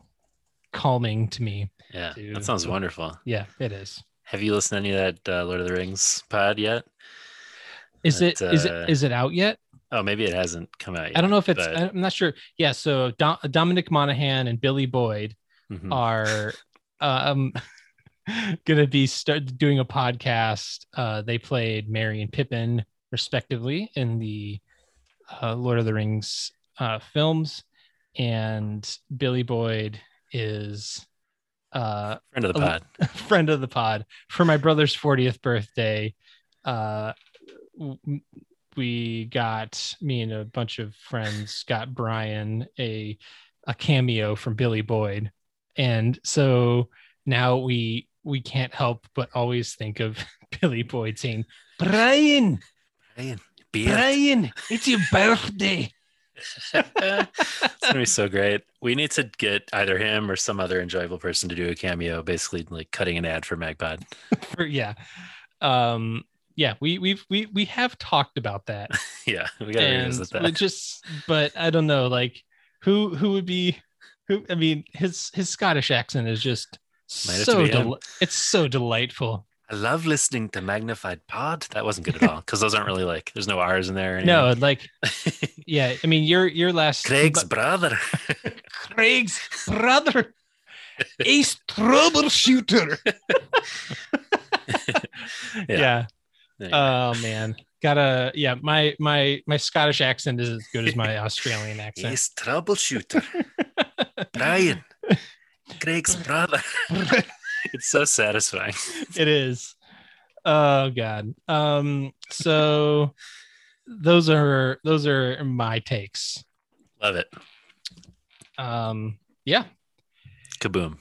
calming to me Yeah, to- that sounds wonderful. yeah it is Have you listened to any of that uh, Lord of the Rings pod yet? is it That, is uh, it is it out yet Oh, maybe it hasn't come out yet. i don't know if it's but- i'm not sure yeah so Dom, dominic monaghan and billy boyd Mhm. are um <laughs> gonna be start doing a podcast uh they played Merry and pippin respectively in the uh, lord of the rings uh films and billy boyd is uh friend of the pod. <laughs> friend of the pod. For my brother's 40th birthday uh we got me and a bunch of friends got brian a a cameo from billy boyd. And so now we we can't help but always think of <laughs> billy boyd saying brian Brian, brian it's your birthday it's gonna be so great. We need to get either him or some other enjoyable person to do a cameo, basically like cutting an ad for Magpod. <laughs> For- yeah um yeah we we've we we have talked about that <laughs> yeah, we gotta and revisit that. just but i don't know like who who would be who i mean his his scottish accent is just Might so del- it's so delightful I love listening to Magnified Pod. That wasn't good at all because those aren't really like there's no R's in there. No like yeah i mean your your last <laughs> <laughs> Craig's brother. craig's brother ace troubleshooter <laughs> Yeah. yeah, There you go. oh man gotta yeah my my my scottish accent is as good as my australian accent He's troubleshooter. Brian. Craig's brother. It's so satisfying. <laughs> it is oh god um so those are those are my takes Love it. um yeah Kaboom.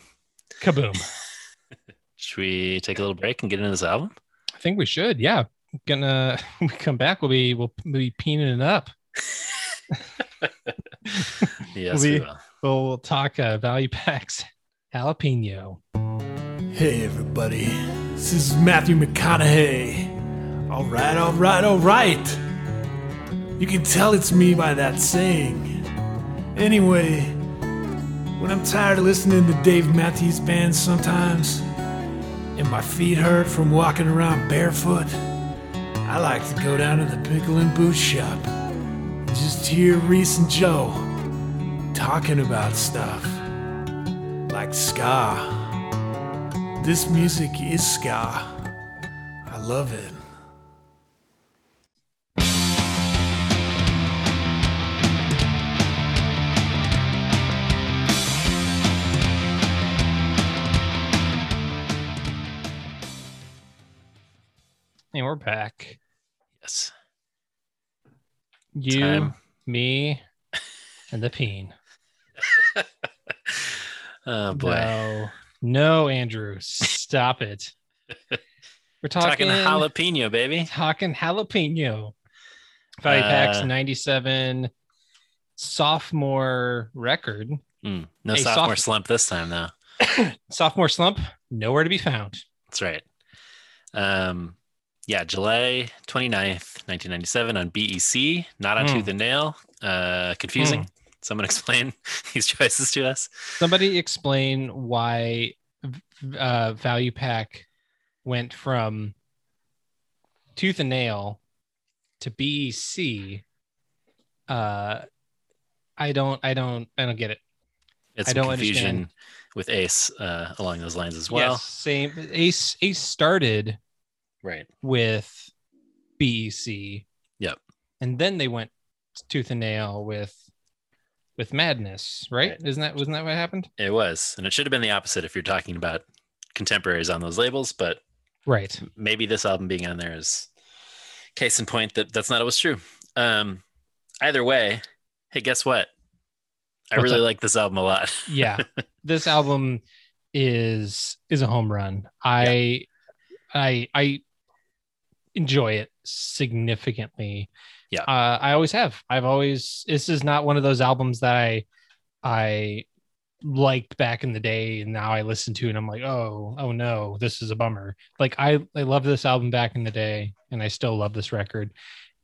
kaboom <laughs> Should we take a little break and get into this album? i think we should yeah gonna <laughs> we come back we'll be we'll be peening it up Yes, We- we will. We'll talk uh, Value Pac's jalapeno. Hey, everybody. This is Matthew McConaughey. All right, all right, all right. You can tell it's me by that saying. Anyway, when I'm tired of listening to Dave Matthews Band sometimes, and my feet hurt from walking around barefoot, I like to go down to the pickle and boot shop and just hear Reese and Joe talking about stuff like ska. This music is ska. I love it. And we're back. Yes. You, Time. me, and the peen. <laughs> Oh boy. No, no, Andrew, stop it. <laughs> We're Talking talking, jalapeno, baby. talking jalapeno. Packs Uh, 97 sophomore record. Mm, no Hey, sophomore soph- slump this time, though. <coughs> Sophomore slump, nowhere to be found. That's right. Um, yeah, July 29th, 1997 on BEC, not on Hmm. Tooth and Nail. Uh, confusing. Someone <laughs> explain these choices to us. Somebody explain why uh, Value Pac went from Tooth and Nail to BEC. Uh, I don't, I don't, I don't get it. It's I don't confusion understand. with Ace uh, along those lines as well. yes, same. Ace Ace started Right. with BEC. Yep. And then they went tooth and nail with with madness, right? Right. Isn't that wasn't that what happened? It was. And it should have been the opposite if you're talking about contemporaries on those labels, but Right. maybe this album being on there is case in point that that's not always true. Um, either way, hey, guess what? I What's really up? like this album a lot. <laughs> Yeah. this album is is a home run. I I I enjoy it significantly. Yeah. Uh, I always have. I've always this is not one of those albums that I I liked back in the day and now I listen to and I'm like, oh, oh no, this is a bummer. Like I I love this album back in the day and I still love this record.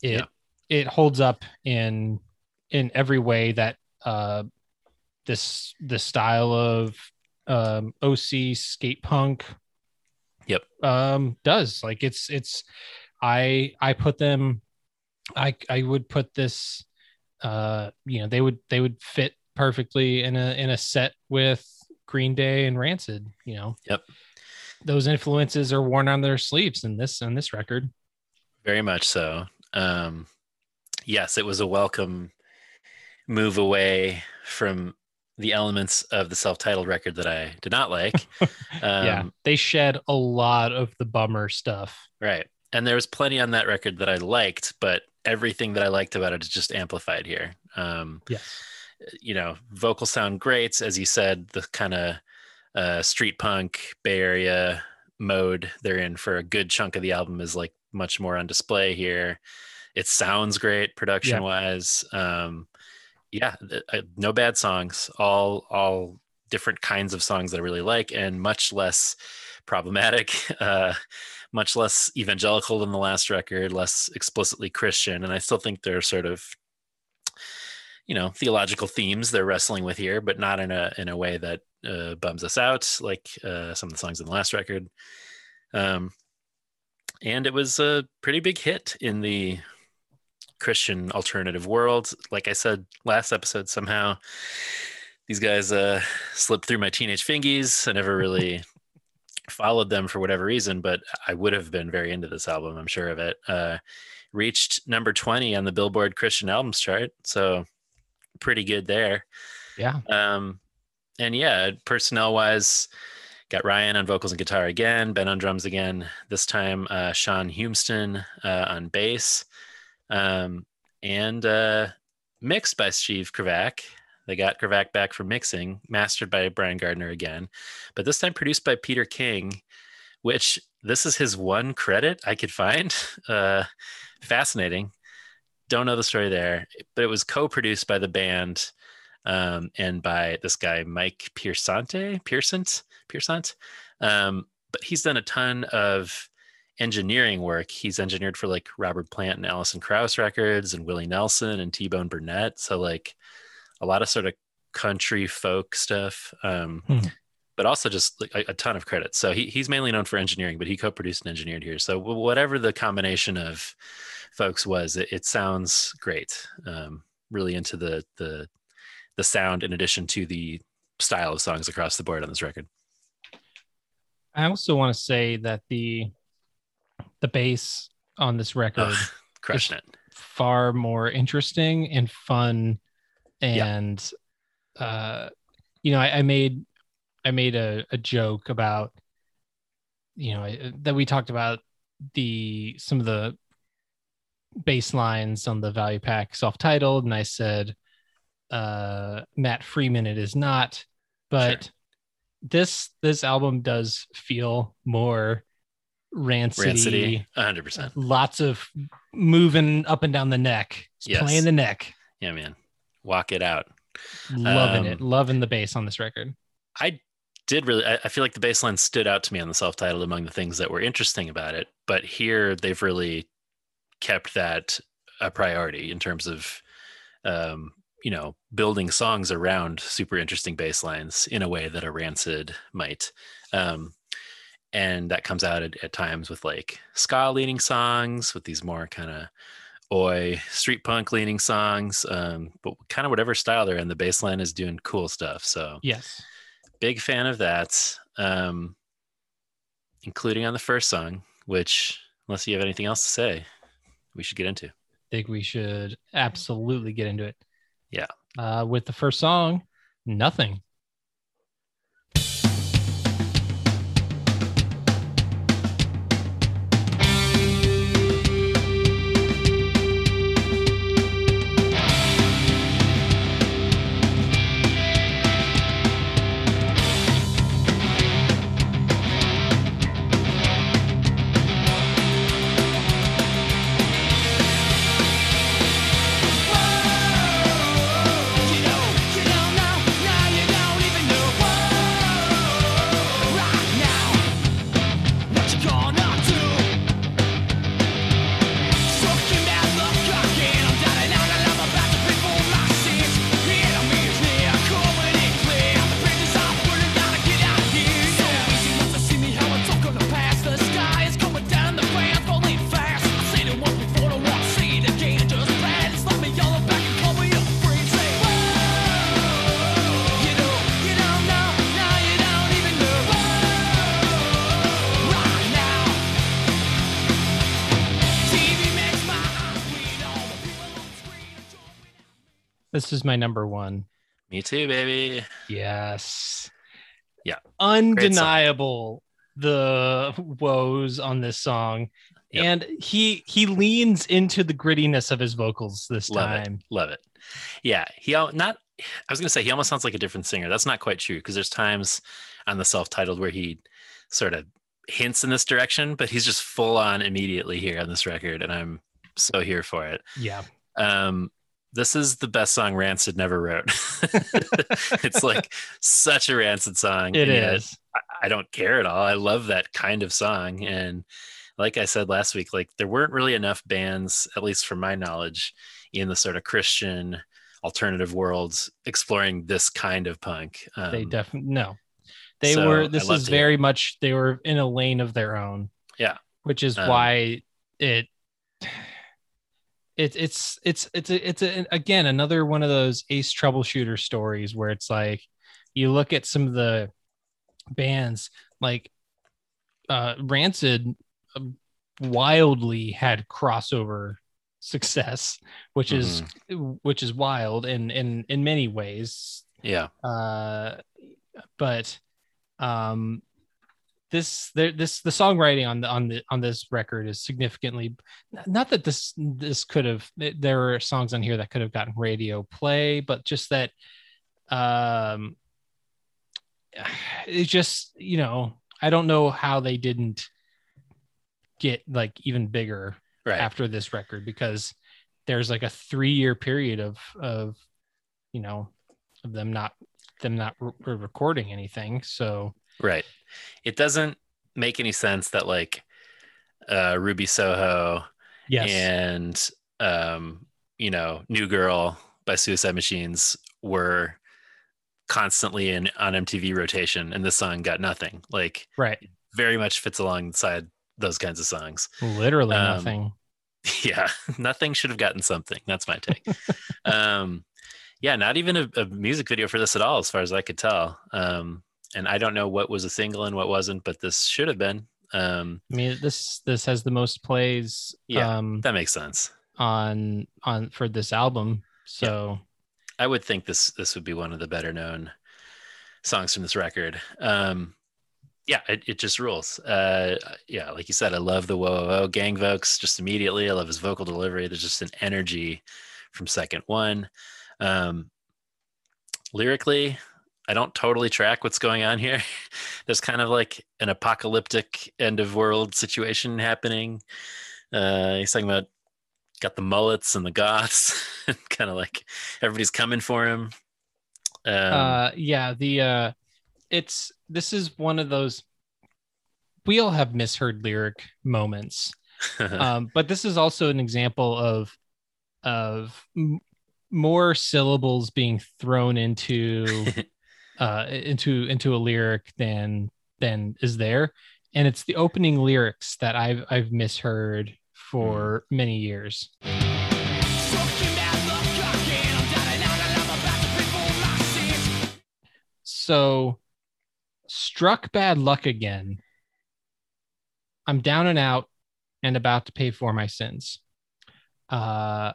It Yeah. it holds up in in every way that uh this this style of um OC skate punk Yep. um does like it's it's I I put them I I would put this uh you know they would they would fit perfectly in a in a set with Green Day and Rancid you know Yep. those influences are worn on their sleeves in this on this record Very much so. Um, yes, it was a welcome move away from the elements of the self-titled record that I did not like. <laughs> Um, yeah they shed a lot of the bummer stuff Right. And there was plenty on that record that I liked, but everything that I liked about it is just amplified here. Um, yes you know, vocal sound greats, as you said, the kind of uh, street punk Bay Area mode they're in for a good chunk of the album is like much more on display here. It sounds great production wise. Um, yeah, uh, no bad songs. All all different kinds of songs that I really like, and much less problematic. <laughs> Uh, much less evangelical than the last record, less explicitly Christian, and I still think they're sort of you know theological themes they're wrestling with here but not in a in a way that uh, bums us out like uh, some of the songs in the last record. Um and it was a pretty big hit in the christian alternative world. Like i said last episode somehow these guys uh slipped through my teenage fingies. I never really followed them for whatever reason but i would have been very into this album i'm sure of it uh reached number 20 on the billboard christian albums chart so pretty good there. yeah Um, and yeah, personnel wise, got Ryan on vocals and guitar again, Ben on drums again. This time, uh, Sean Humston uh, on bass, um, and uh, mixed by Steve Kravac. They got Kravac back for mixing, mastered by Brian Gardner again, but this time produced by Peter King, which this is his one credit I could find. <laughs> Uh, fascinating don't know the story there, but it was co-produced by the band um, and by this guy Mike Piersante, Pearsant, Pearsant. Um, but he's done a ton of engineering work. He's engineered for like Robert Plant and Alison Krauss records, and Willie Nelson and T Bone Burnett. So like a lot of sort of country folk stuff. Um, Hmm. But also just like a, a ton of credits. So he, he's mainly known for engineering, but he co-produced and engineered here. So whatever the combination of folks was, it, it sounds great. Um, really into the the the sound in addition to the style of songs across the board on this record. I also want to say that the the bass on this record crushing it. far more interesting and fun Yeah. and uh you know I, I made i made a, a joke about you know I- that we talked about the some of the baselines on the Value Pac self-titled and i said uh matt freeman it is not but Sure. this this album does feel more rancid Rancity, 100%. lots of moving up and down the neck, Yes. playing the neck. Yeah, man. Walk it out. Loving Um, it, loving the bass on this record. I did really I, I feel like the bass line stood out to me on the self-titled among the things that were interesting about it but here they've really kept that a priority in terms of um you know building songs around super interesting bass lines in a way that a rancid might um and that comes out at, at times with like ska leaning songs with these more kind of oi street punk leaning songs um but kind of whatever style they're in the bass line is doing cool stuff so Yes, big fan of that um including on the first song which unless you have anything else to say we should get into I think we should absolutely get into it. Yeah. Uh, with the first song, nothing. Is my number one. me too baby Yes. Yeah. Undeniable the woes on this song. Yep. And he he leans into the grittiness of his vocals this Love it. time. love it yeah he not i was gonna say he almost sounds like a different singer that's not quite true because there's times on the self-titled where he sort of hints in this direction but he's just full on immediately here on this record and i'm so here for it Yeah. um this is the best song rancid never wrote <laughs> it's like such a rancid song It is. I- I don't care at all. I love that kind of song. And like I said last week, like there weren't really enough bands, at least from my knowledge, in the sort of Christian alternative worlds exploring this kind of punk. Um, they definitely no. They so were this is very much they were in a lane of their own. Yeah. Which is Um, why it it it's it's it's a, it's a, again another one of those ace troubleshooter stories where it's like you look at some of the bands like uh rancid um, wildly had crossover success which is Mm-hmm. which is wild in in in many ways yeah. uh but um this this the songwriting on the on the on this record is significantly not that this this could have there are songs on here that could have gotten radio play but just that um it's just you know i don't know how they didn't get like even bigger Right. after this record because there's like a three year period of of you know of them not them not re- recording anything. So Right. It doesn't make any sense that like uh Ruby Soho yes, and um, you know, New Girl by Suicide Machines were constantly in on MTV rotation and this song got nothing. Like right, very much fits alongside those kinds of songs. literally Um, nothing. <laughs> yeah, nothing should have gotten something. That's my take. <laughs> um, yeah, not even a, a music video for this at all, as far as I could tell. Um, and I don't know what was a single and what wasn't, but this should have been. Um, I mean, this this has the most plays Yeah. um, that makes sense. on on for this album. So I would think this this would be one of the better known songs from this record. Um, yeah, it, it just rules. Uh, yeah, like you said, I love the whoa whoa whoa gang vocals just immediately. I love his vocal delivery. There's just an energy from second one. Um, lyrically, I don't totally track what's going on here. <laughs> There's kind of like an apocalyptic end of world situation happening. Uh, he's talking about got the mullets and the goths, <laughs> kind of like everybody's coming for him. Um, uh yeah the uh it's this is one of those we all have misheard lyric moments <laughs> um but this is also an example of of m- more syllables being thrown into uh into into a lyric than than is there. And it's the opening lyrics that i've i've misheard for many years. So struck bad luck again. I'm down and out and about to pay for my sins. Uh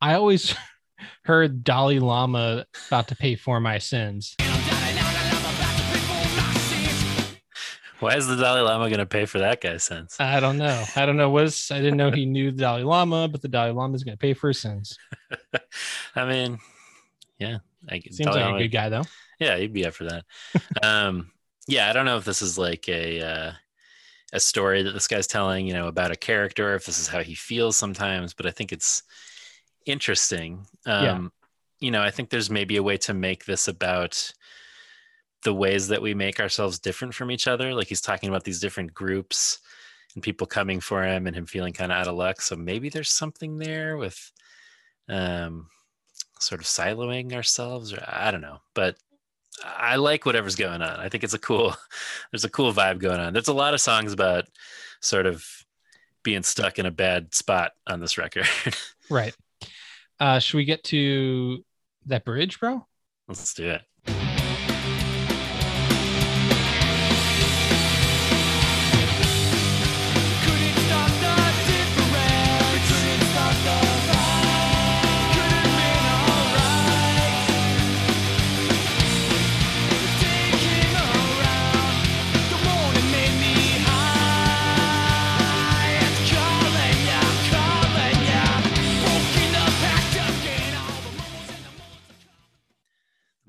i always <laughs> heard dalai lama about to pay for my sins Why is the Dalai Lama going to pay for that guy's sins? i don't know i don't know what's i didn't know he knew the dalai lama but the dalai lama is going to pay for his sins <laughs> I mean, yeah, I, seems Dalai like Lama- a good guy though Yeah, he'd be up for that. <laughs> um, yeah, I don't know if this is like a uh, a story that this guy's telling, you know, about a character, if this is how he feels sometimes. But I think it's interesting. Um, Yeah. You know, I think there's maybe a way to make this about the ways that we make ourselves different from each other. Like he's talking about these different groups and people coming for him, and him feeling kind of out of luck. So maybe there's something there with. Um, sort of siloing ourselves or i don't know but i like whatever's going on i think it's a cool <laughs> there's a cool vibe going on there's a lot of songs about sort of being stuck in a bad spot on this record <laughs> right uh should we get to that bridge bro? Let's do it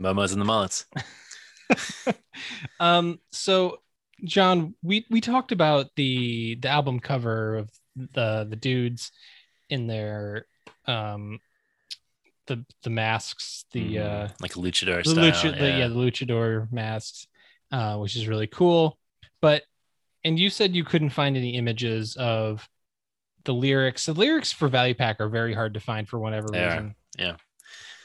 momos and the mullets <laughs> um so john we we talked about the the album cover of the the dudes in their um the the masks the Mm, uh like luchador the style lucha the, yeah the luchador masks uh which is really cool. But and you said you couldn't find any images of the lyrics. The lyrics for Value Pac are very hard to find for whatever They are, reason. yeah.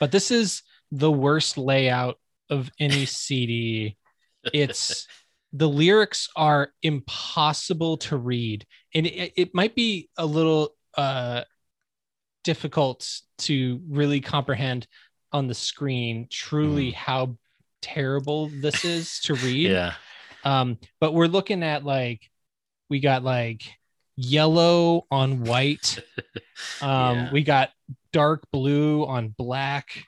but this is the worst layout of any cd it's the lyrics are impossible to read. And it, it might be a little uh difficult to really comprehend on the screen truly how terrible this is to <laughs> read. Yeah. Um but we're looking at like we got like yellow on white. <laughs> Um Yeah. we got dark blue on black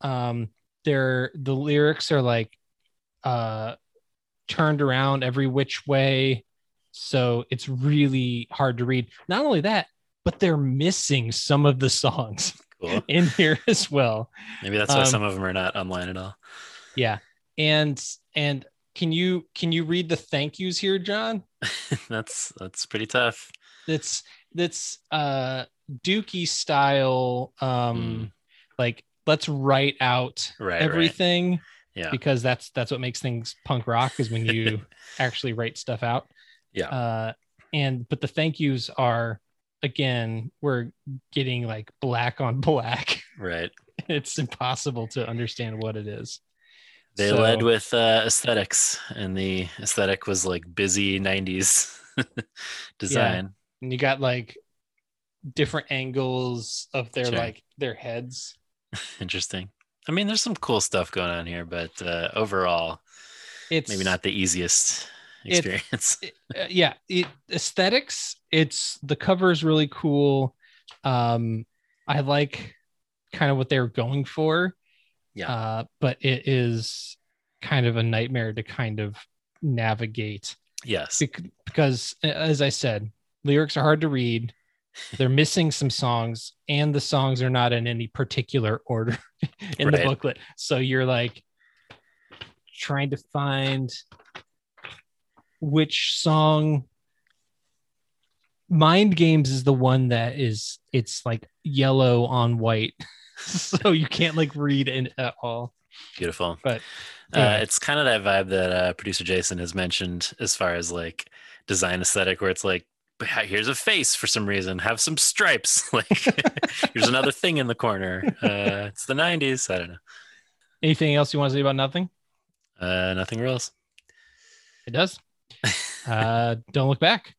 um they're the lyrics are like uh turned around every which way. So it's really hard to read. Not only that but they're missing some of the songs cool. <laughs> in here as well. Maybe that's why Um, some of them are not online at all. Yeah. And and can you can you read the thank yous here john? <laughs> That's that's pretty tough. That's that's uh dookie style um Mm. like let's write out Right, right. everything Yeah. because that's that's what makes things punk rock is when you <laughs> actually write stuff out. Yeah. Uh, and but the thank yous are again we're getting like black on black. Right. <laughs> it's impossible to understand what it is. They So- led with uh, aesthetics, and the aesthetic was like busy 90s <laughs> design. and you got like different angles of their Sure. like their heads. <laughs> Interesting. I mean, there's some cool stuff going on here, but uh, overall, It's maybe not the easiest It- experience. <laughs> uh, yeah it, aesthetics it's the cover is really cool um i like kind of what they're going for Yeah. uh but it is kind of a nightmare to kind of navigate yes. because uh, as i said lyrics are hard to read they're missing some songs and the songs are not in any particular order <laughs> in the booklet. So you're like trying to find which song mind games is the one that is it's like yellow on white. <laughs> So you can't like read it at all. Beautiful. but Uh, it's kind of that vibe that uh, producer Jason has mentioned as far as like design aesthetic, where it's like, "Ha- here's a face for some reason, have some stripes. <laughs> Like, here's another thing in the corner. Uh, it's the 90s. I don't know. anything else you want to say about nothing Uh, nothing else. it does <laughs> uh don't look back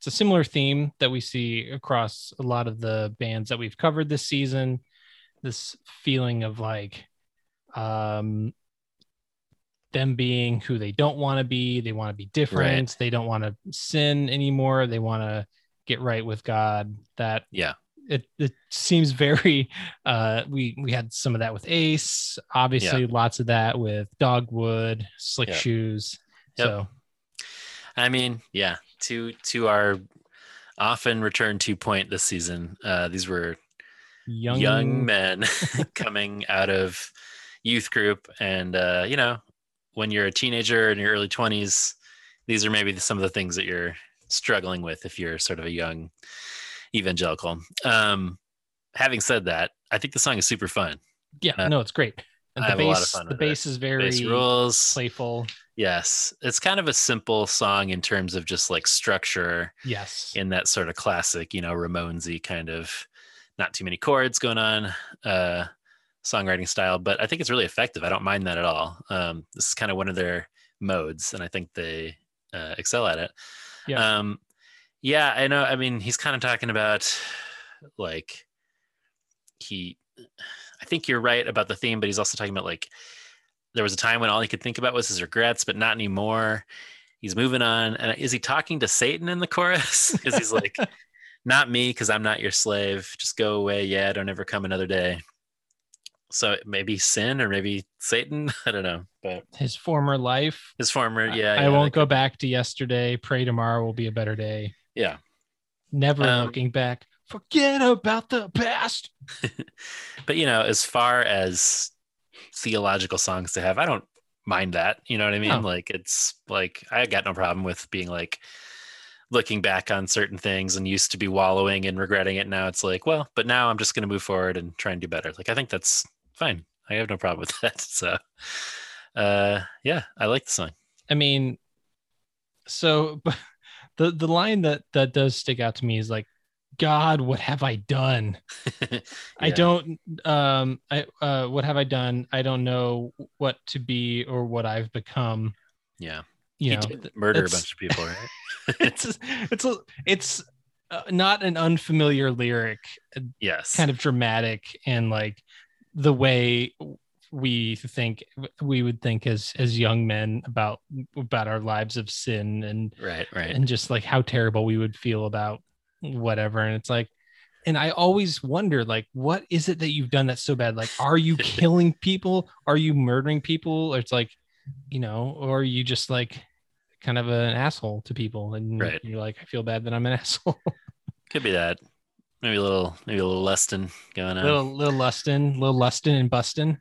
it's a similar theme that we see across a lot of the bands that we've covered this season. This feeling of like um them being who they don't want to be. They want to be different. They don't want to sin anymore. They want to get right with god. That Yeah. it, it seems very uh we we had some of that with ace. Obviously lots of that with dogwood slick Yeah. shoes. Yep. so I mean, yeah, to to our often return to point this season, uh, these were young young, <laughs> men <laughs> coming out of youth group, and uh, you know, when you're a teenager in your early 20s, these are maybe some of the things that you're struggling with if you're sort of a young evangelical. Um, having said that, I think the song is super fun. Yeah, Uh, no, it's great. And I the have a lot of bass, fun the bass is very Bass rules. playful. Yes, it's kind of a simple song in terms of just like structure. Yes. in that sort of classic, you know, Ramonesy kind of not too many chords going on, uh, songwriting style. But I think it's really effective. I don't mind that at all. Um, this is kind of one of their modes, and I think they uh, excel at it. Yeah. Um, yeah, I know. I mean, he's kind of talking about like he. I think you're right about the theme, but he's also talking about like there was a time when all he could think about was his regrets, but not anymore. He's moving on. And is he talking to Satan in the chorus? <laughs> Because he's like, <laughs> not me, because I'm not your slave. Just go away. Yeah, don't ever come another day. So maybe sin or maybe Satan. <laughs> I don't know. But His former life. his former, yeah. I yeah, won't go back to yesterday. Pray tomorrow will be a better day. Yeah. Never Um, looking back. Forget about the past. but you know as far as theological songs to have. I don't mind that. You know what i mean? No. like it's like i got no problem with being like looking back on certain things and used to be wallowing and regretting it. Now it's like well but now i'm just going to move forward and try and do better. Like i think that's fine. I have no problem with <laughs> that. So uh yeah i like the song. I mean, so but <laughs> the the line that that does stick out to me is like, God, what have I done? <laughs> I don't um I uh what have I done? I don't know what to be or what I've become. Yeah. You he know, did murder a bunch of people, right? <laughs> it's it's it's uh, not an unfamiliar lyric, yes. kind of dramatic and like the way we think we would think as as young men about about our lives of sin and right, right. and just like how terrible we would feel about whatever and it's like and i always wonder like what is it that you've done that's so bad like are you <laughs> killing people are you murdering people or it's like you know or are you just like kind of an asshole to people and Right. you're like i feel bad that i'm an <laughs> asshole Could be that. Maybe a little, maybe a little lustin going on. little little lustin little lustin and bustin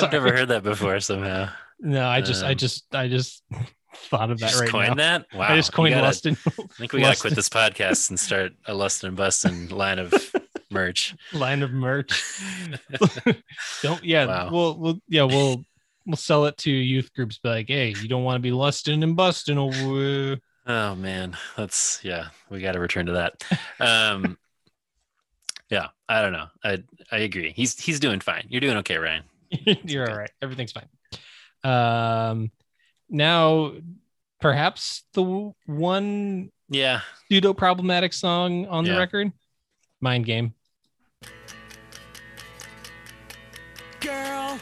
I've never heard that before. Somehow, no i just i Um, just i just <laughs> thought of that just right coined now that. Wow, i just coined gotta- lustin <laughs> I think we gotta quit this podcast and start a lustin and bustin line of <laughs> merch. line of merch <laughs> don't yeah Wow. we'll we'll yeah we'll we'll sell it to youth groups be like hey you don't want to be lusting and busting oh, uh, Oh man, that's yeah. We got to return to that. Um, yeah, I don't know. I I agree. He's he's doing fine. You're doing okay, Ryan. you're all right everything's fine um now perhaps the one Yeah, pseudo problematic song on the record mind game Girl,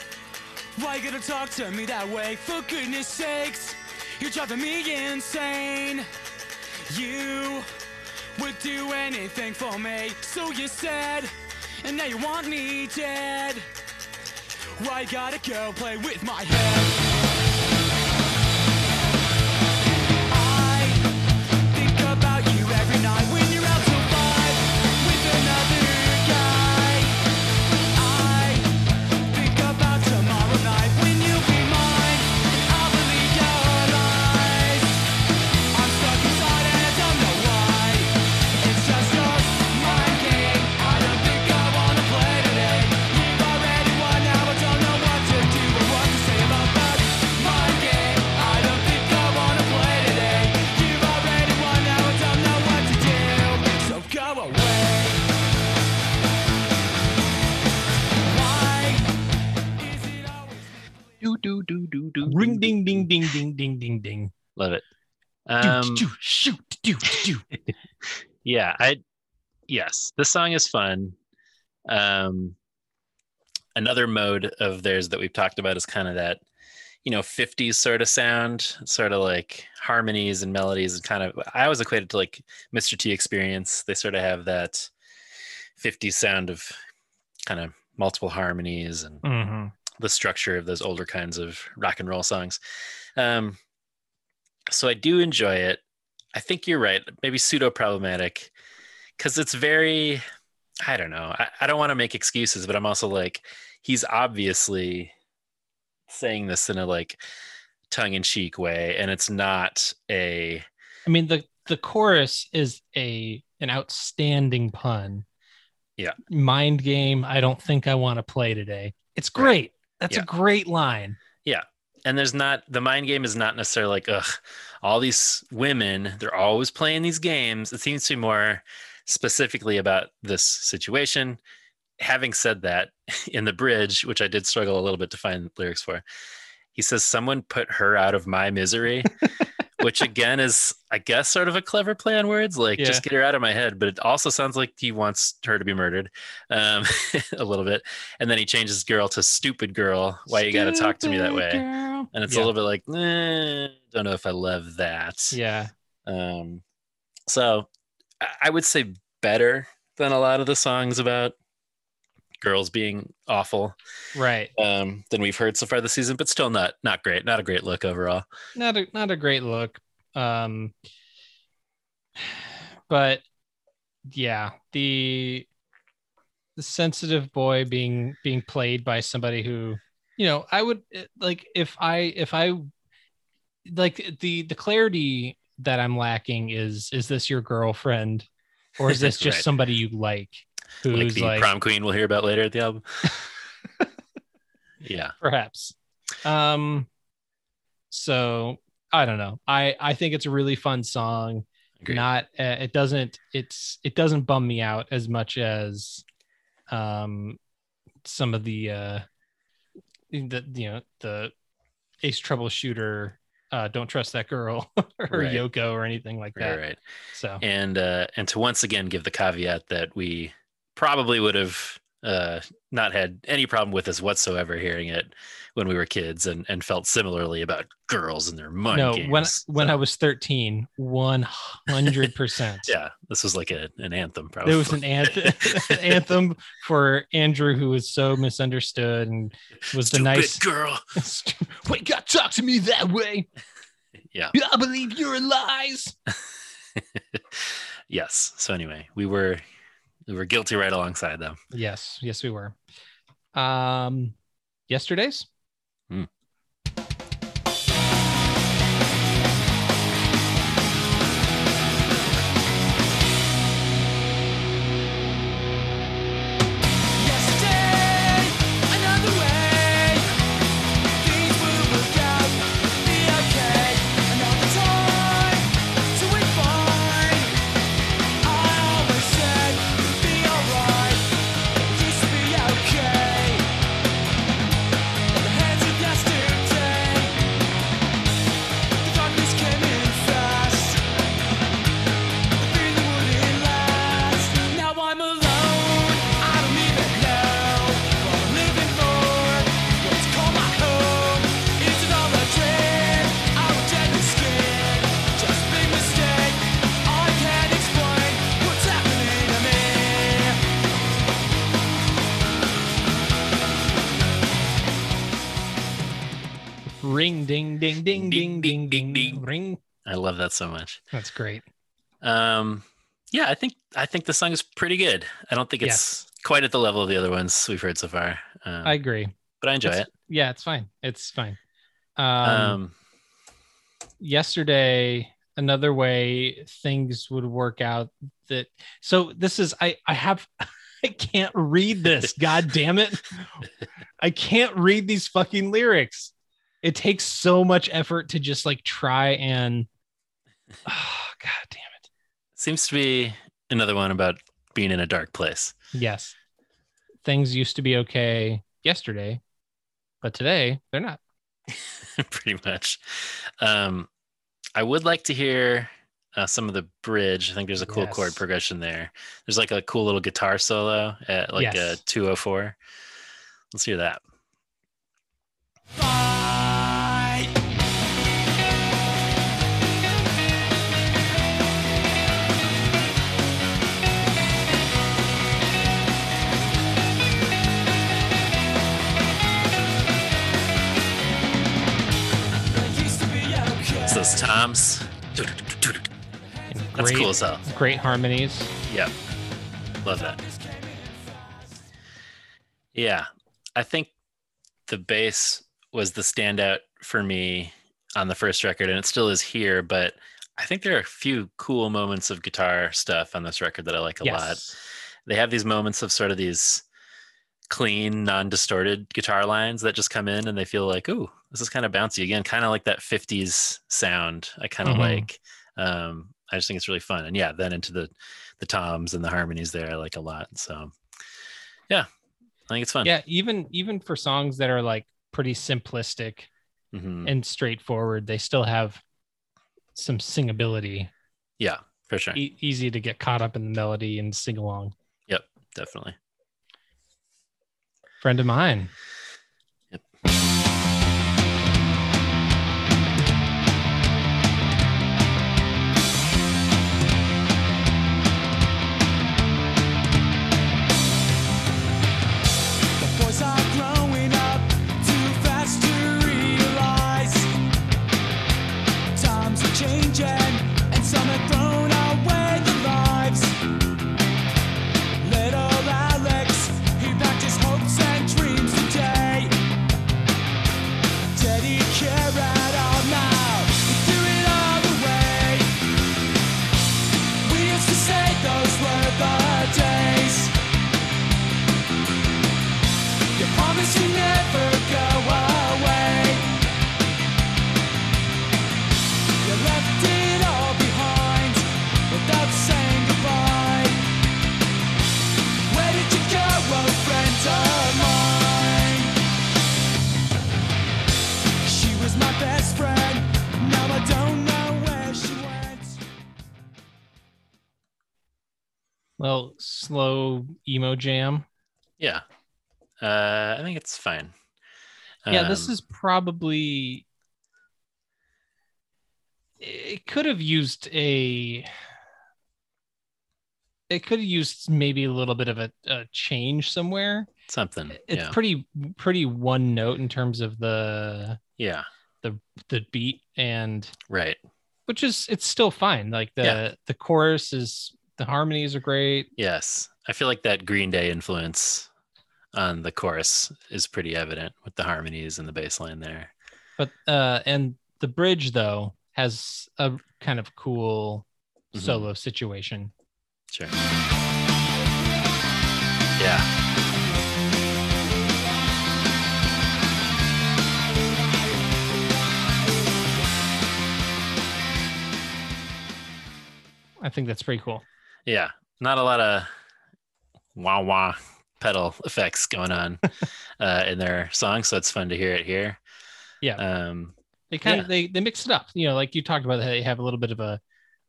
why you gonna talk to me that way? For goodness sakes, you're driving me insane. You would do anything for me, so you said, and now you want me dead. Why you gotta go play with my head? Do do do do do. ring ding ding ding ding ding ding ding Love it. Do, Um, do, shoot do do <laughs> yeah, I yes, this song is fun. Um, another mode of theirs that we've talked about is kind of that, you know, 50s sort of sound, sort of like harmonies and melodies, and kind of. I always equate it to like Mr. T Experience. They sort of have that 50s sound of kind of multiple harmonies and Mhm. The structure of those older kinds of rock and roll songs. Um, so I do enjoy it. I think you're right. Maybe pseudo problematic because it's very, I don't know. I, I don't want to make excuses, but I'm also like, he's obviously saying this in a like tongue in cheek way, and it's not a, I mean the the chorus is a an outstanding pun. Yeah. Mind game. I don't think I want to play today. It's great. That's Yeah. a great line. Yeah. And there's not the mind game is not necessarily like ugh all these women they're always playing these games it seems to be more specifically about this situation having said that <laughs> in the bridge which i did struggle a little bit to find lyrics for he says someone put her out of my misery <laughs> which again is i guess sort of a clever play on words like Yeah. just get her out of my head but it also sounds like he wants her to be murdered um, <laughs> a little bit and then he changes girl to stupid girl why you gotta talk to me that way and it's Yeah. a little bit like eh, don't know if i love that Yeah. um so I- i would say better than a lot of the songs about girls being awful Right. um than we've heard so far this season but still not not great not a great look overall Not a not a great look. Um but yeah, the the sensitive boy being being played by somebody who, you know, I would eh, like if I if I like the the clarity that I'm lacking is is this your girlfriend or is <laughs> this just Right. somebody you like who's like the like, prom queen we'll hear about later at the album. <laughs> Yeah. Perhaps. Um so i don't know. I i think it's a really fun song. Agreed. not uh, it doesn't it's it doesn't bum me out as much as um some of the uh the you know the ace troubleshooter uh don't trust that girl <laughs> or Right. yoko or anything like Right, that. Right. so. And uh, and to once again give the caveat that we probably would have uh, not had any problem with us whatsoever hearing it when we were kids and, and felt similarly about girls and their money no games. when when So, i was 13 100% <laughs> yeah this was like a, an anthem probably. There was an anthem, <laughs> an anthem for andrew who was so misunderstood and was the Stupid nice <laughs> girl. Wait god talk to me that way. Yeah. I believe your lies. Yes so anyway we were we were guilty right alongside them Yes, yes, we were. Um, yesterday's. Hmm. So much That's great. um yeah i think i think the song is pretty good i don't think it's quite at the level of the other ones we've heard so far um, I agree. but i enjoy It's- it Yeah, it's fine. It's fine. Um, um yesterday, another way things would work out that. So this is I. I have. <laughs> I can't read this. <laughs> God damn it! I can't read these fucking lyrics. It takes so much effort to just like try and. <sighs> Oh, God damn it. seems to be another one about being in a dark place Yes. Things used to be okay yesterday, but today they're not. <laughs> pretty much. Um, I would like to hear uh, some of the bridge. I think there's a cool chord progression there. There's like a cool little guitar solo at like a 204. Let's hear that. Those toms. That's great, cool as hell. Great harmonies. Yep. Love that. Yeah. I think the bass was the standout for me on the first record, and it still is here, but I think there are a few cool moments of guitar stuff on this record that I like a lot. They have these moments of sort of these clean, non distorted guitar lines that just come in and they feel like, ooh, this is kind of bouncy again, kind of like that 50s sound I kind of Mhm. like. Um, I just think it's really fun. And yeah, then into the the toms and the harmonies there, I like a lot. So yeah, I think it's fun. Yeah, even even for songs that are like pretty simplistic Mhm. and straightforward, they still have some singability. Yeah, for sure. E- easy to get caught up in the melody and sing along. Yep, definitely. Friend of mine. Well, slow emo jam. Yeah. Uh, I think it's fine. Yeah, this Um, is probably. It could have used a. It could have used maybe a little bit of a, a change somewhere. something. It's yeah. pretty pretty one note in terms of the yeah. the the beat and Right. which is it's still fine. Like the Yeah. the chorus is the harmonies are great. Yes. I feel like that Green Day influence on the chorus is pretty evident with the harmonies and the bass line there. But uh and the bridge though has a kind of cool Mhm. solo situation. Sure. Yeah. I think that's pretty cool. Yeah. Not a lot of wah wah pedal effects going on <laughs> uh, in their song, so it's fun to hear it here. Yeah. Um, They kind Yeah. of they they mix it up. You know, like you talked about they have a little bit of a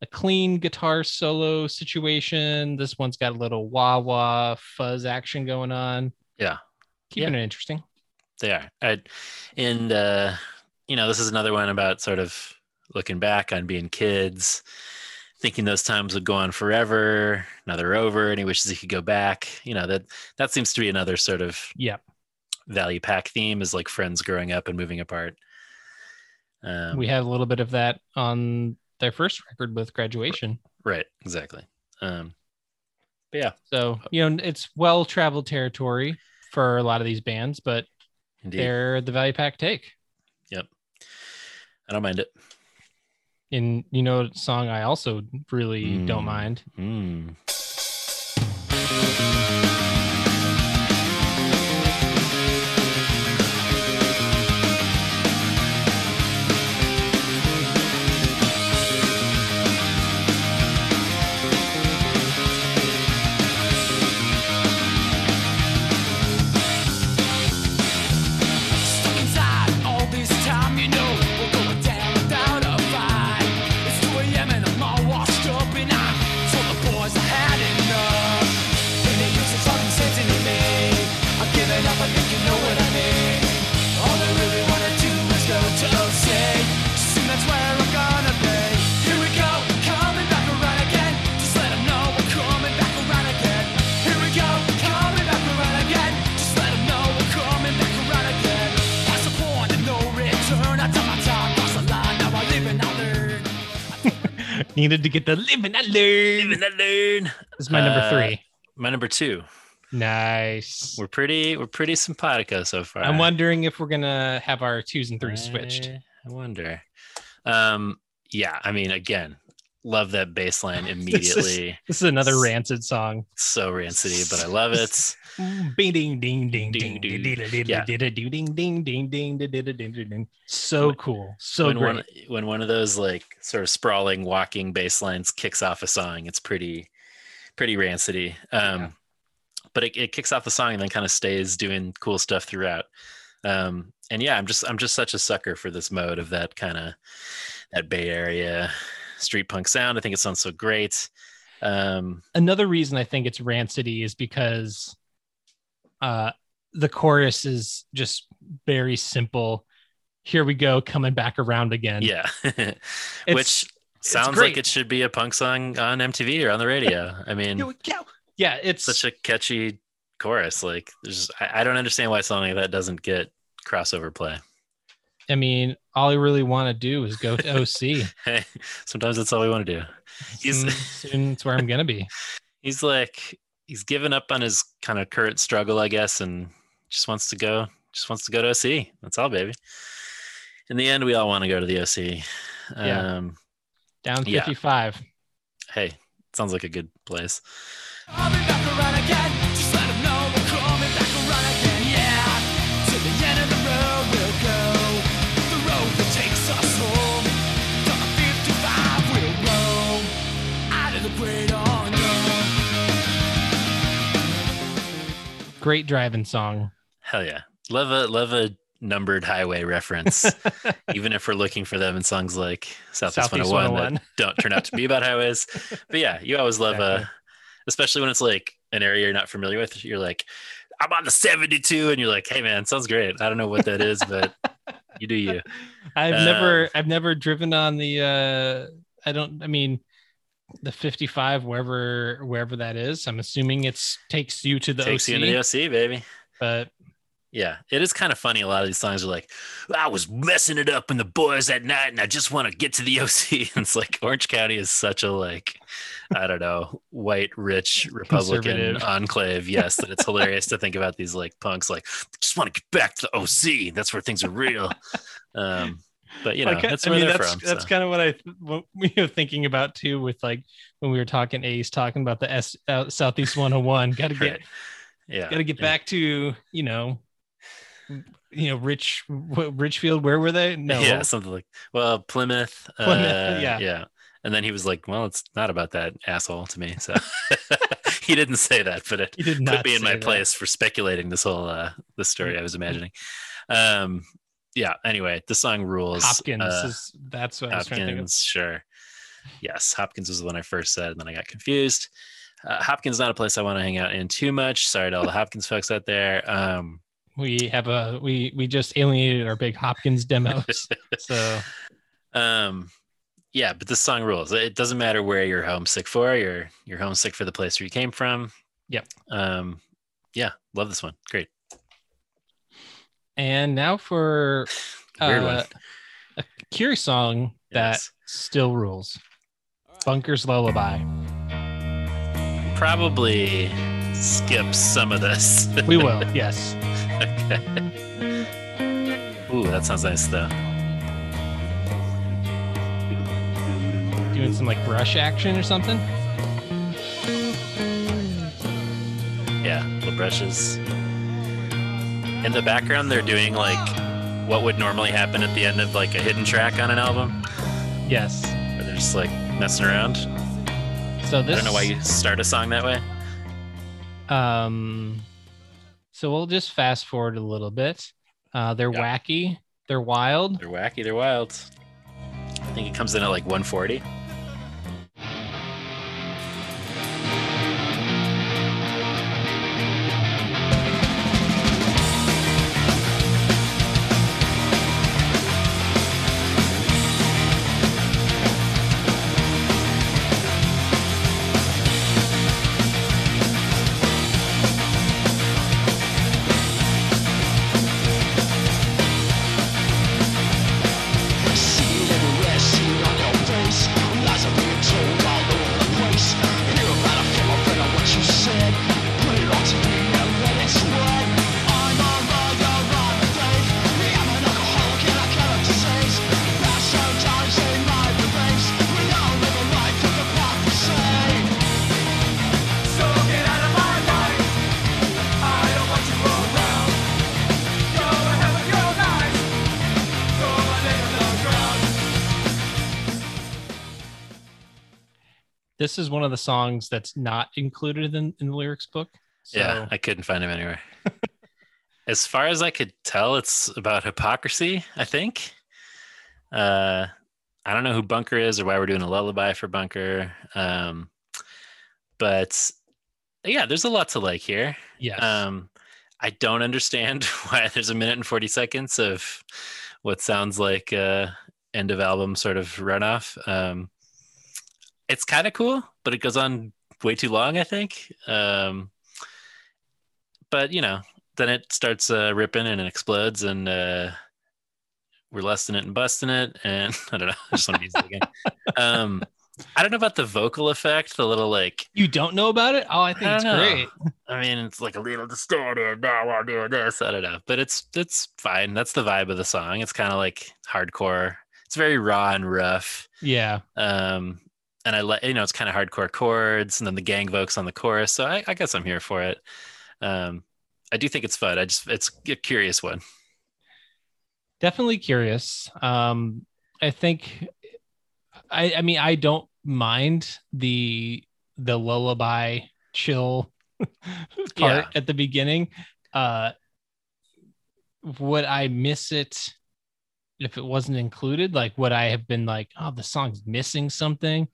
a clean guitar solo situation. This one's got a little wah wah fuzz action going on. yeah. Keeping Yeah. it interesting. They are. I, and, uh, you know, this is another one about sort of looking back on being kids, thinking those times would go on forever. Now they're over and he wishes he could go back. You know, that, that seems to be another sort of Yeah. Value Pac theme is like friends growing up and moving apart. Um, we had a little bit of that on their first record with graduation. right. Exactly. Um, but yeah, So, you know, it's well traveled territory for a lot of these bands, but indeed. they're the Value Pac take. Yep. I don't mind it. And you know, a song I also really don't Mm. mind. Mm. Needed to get the living I learn. Living and learn. This is my number Uh, three. My number two. Nice. We're pretty. We're pretty simpatico so far. I'm wondering if we're gonna have our twos and threes switched. I, I wonder. Um. Yeah. I mean, again, love that bass line <laughs> This is- immediately. This is another rancid song. so rancid, but I love it. <laughs> Bing ding ding ding ding Ding, ding. ding ding ding ding. So cool. So when one when one of those like sort of sprawling walking bass lines kicks off a song, it's pretty pretty rancidy. Um, Yeah. But it, it kicks off the song and then kind of stays doing cool stuff throughout. Um, and yeah, I'm just I'm just such a sucker for this mode of that kind of that Bay Area street punk sound. I think it sounds so great. Um, Another reason I think it's rancidy is because uh the chorus is just very simple. Here we go, coming back around again. yeah, <laughs> which sounds like it should be a punk song on MTV or on the radio. I mean, Here we go. Yeah, it's such a catchy chorus. Like, there's I, I don't understand why song like that doesn't get crossover play. I mean, all I really want to do is go to OC. <laughs> Hey, sometimes that's all we want to do. He's soon, soon it's where I'm gonna be. <laughs> he's like he's given up on his kind of current struggle, I guess, and just wants to go. Just wants to go to OC. That's all, baby. In the end, we all want to go to the OC. Yeah. Um, Down Yeah. 55. hey, sounds like a good place. Great driving song. Hell yeah, love a love a numbered highway reference. <laughs> even if we're looking for them in songs like Southeast, Southeast 101, 101. that <laughs> don't turn out to be about highways. But yeah, you always love Exactly. especially when it's like an area you're not familiar with. You're like, I'm on the 72, and you're like, hey man, sounds great. I don't know what that is, but you do you. <laughs> I've Uh, never I've never driven on the uh I don't I mean the 55 wherever wherever that is. I'm assuming it's takes you to the Takes OC, you into the OC, baby. but Yeah, it is kind of funny. A lot of these songs are like, I was messing it up in the boys at night, and I just want to get to the OC. <laughs> And it's like Orange County is such a like, I don't know, white rich Republican enclave. Yes, that it's hilarious to think about these like punks like just want to get back to the OC. That's where things are real. Um, but you know, Like, that's I where mean, they're that's from. that's so. kind of what I what we were thinking about too with like when we were talking Ace talking about the S uh, Southeast 101. Got to <laughs> get Right. yeah, got to get yeah. back to you know you know rich what, richfield where were they no yeah, something like well, Plymouth. Plymouth, uh, yeah. yeah. And then he was like, "Well, it's not about that asshole to me." So <laughs> he didn't say that, but it he did put not me in my that. place for speculating this whole uh this story I was imagining. Um, yeah. Anyway, the song rules. hopkins Uh, is that's what i was trying to think of Hopkins, sure. Yes, Hopkins was the one I first said, and then I got confused. Uh, Hopkins is not a place I want to hang out in too much. Sorry to all the Hopkins folks out there. Um, we have a we we just alienated our big hopkins demos <laughs> so um, yeah, but this song rules. It doesn't matter where you're homesick for. You're you're homesick for the place where you came from. Yep. Um, yeah, love this one. Great. And now for <sighs> Weird uh, one. a curious song that Yes. still rules bunker's lullaby Probably skip some of this. we <laughs> will yes okay. Ooh, that sounds nice though. doing some like brush action or something Yeah, little brushes. In the background, they're doing like what would normally happen at the end of like a hidden track on an album, yes where they're just like messing around. so this I don't know why you start a song that way. Um, so we'll just fast forward a little bit. Uh, they're Yeah. wacky, they're wild. They're wacky, they're wild. I think it comes in at like 140. This is one of the songs that's not included in, in the lyrics book. So Yeah, I couldn't find him anywhere. <laughs> as far as I could tell, it's about hypocrisy, I think. Uh, I don't know who Bunker is or why we're doing a lullaby for Bunker. Um, but yeah, there's a lot to like here. yes, Um, I don't understand <laughs> why there's a minute and 40 seconds of what sounds like uh, end of album sort of runoff. Um, it's kind of cool, but it goes on way too long, I think. Um, but you know, then it starts uh, ripping and it explodes, and uh, we're lesting it and busting it, and <laughs> I don't know. I just want to use it again. Um, I don't know about the vocal effect, the little like you don't know about it? Oh, I think I it's know. great. I mean, it's like a little distorted. Now I'm doing this. I don't know, but it's it's fine. That's the vibe of the song. It's kind of like hardcore. It's very raw and rough. Yeah, Um, and I let you know it's kind of hardcore chords, and then the gang vocals on the chorus. So I, I guess I'm here for it. Um, I do think it's fun. I just it's a curious one. definitely curious. Um, I think, I I mean, I don't mind the the lullaby chill <laughs> part Yeah. at the beginning. Uh, would I miss it if it wasn't included? Like, would I have been like, oh, the song's missing something?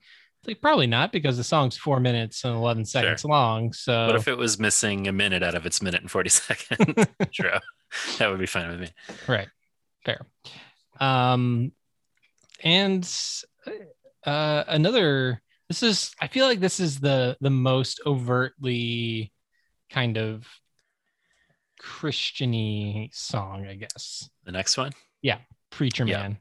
It's like probably not because the song's four minutes and 11 seconds long. So What if it was missing a minute out of its minute and 40 <laughs> seconds? <laughs> True. That would be fine with me. right fair um and uh another this is i feel like this is the the most overtly kind of christiany song i guess The next one? Yeah, Preacher Yeah. man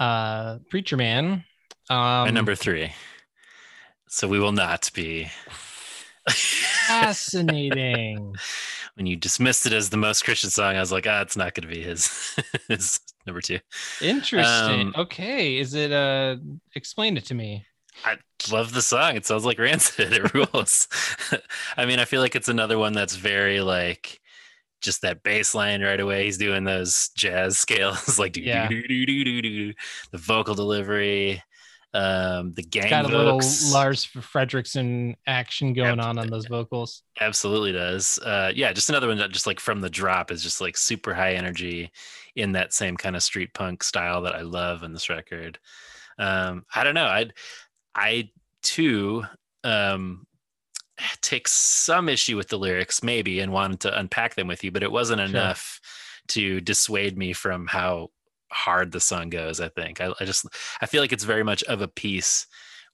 uh preacher man um and number three. So we will not be. fascinating <laughs> when you dismissed it as the most Christian song, I was like, ah, it's not going to be his, <laughs> his number two. interesting Um, okay is it uh explain it to me I love the song. It sounds like Rancid. <laughs> It rules. I mean, I feel like it's another one that's very like just that bass line right away. He's doing those jazz <laughs> scales, like do, Yeah. do, do, do, do, do, the vocal delivery, um, the gang got a little Lars Frederiksen action going on on those vocals absolutely does. Uh, yeah, just another one that just like from the drop is just like super high energy in that same kind of street punk style that I love in this record. Um, I don't know. I I too um take some issue with the lyrics maybe and wanted to unpack them with you, but it wasn't Sure. enough to dissuade me from how hard the song goes. I think I, I just I feel like it's very much of a piece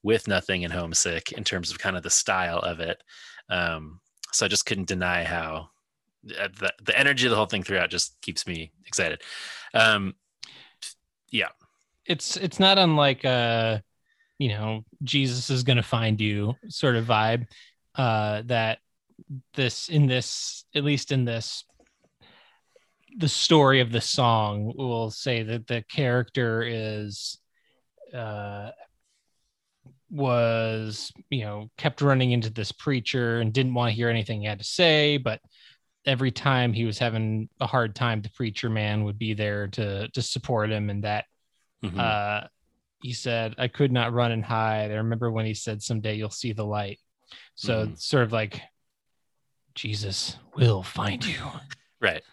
with nothing and homesick in terms of kind of the style of it. Um, so I just couldn't deny how uh, the, the energy of the whole thing throughout just keeps me excited. Um, yeah, it's it's not unlike uh you know jesus is gonna find you sort of vibe uh that this in this at least in this the story of the song will say that the character is uh was you know kept running into this preacher and didn't want to hear anything he had to say but every time he was having a hard time the preacher man would be there to to support him and that Mhm. uh, he said, I could not run and hide. I remember when he said, Someday you'll see the light. So Mhm. it's sort of like, Jesus will find you. Right.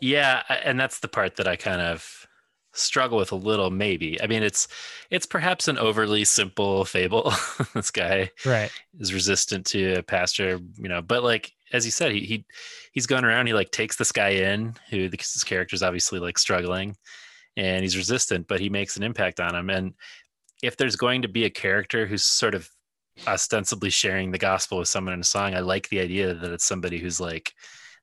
Yeah, and that's the part that I kind of struggle with a little maybe. I mean, it's it's perhaps an overly simple fable. <laughs> this guy Right. is resistant to a pastor, you know, but like as you said, he, he he's going around, he like takes this guy in who the, his character's obviously like struggling and he's resistant, but he makes an impact on him. And if there's going to be a character who's sort of ostensibly sharing the gospel with someone in a song, I like the idea that it's somebody who's like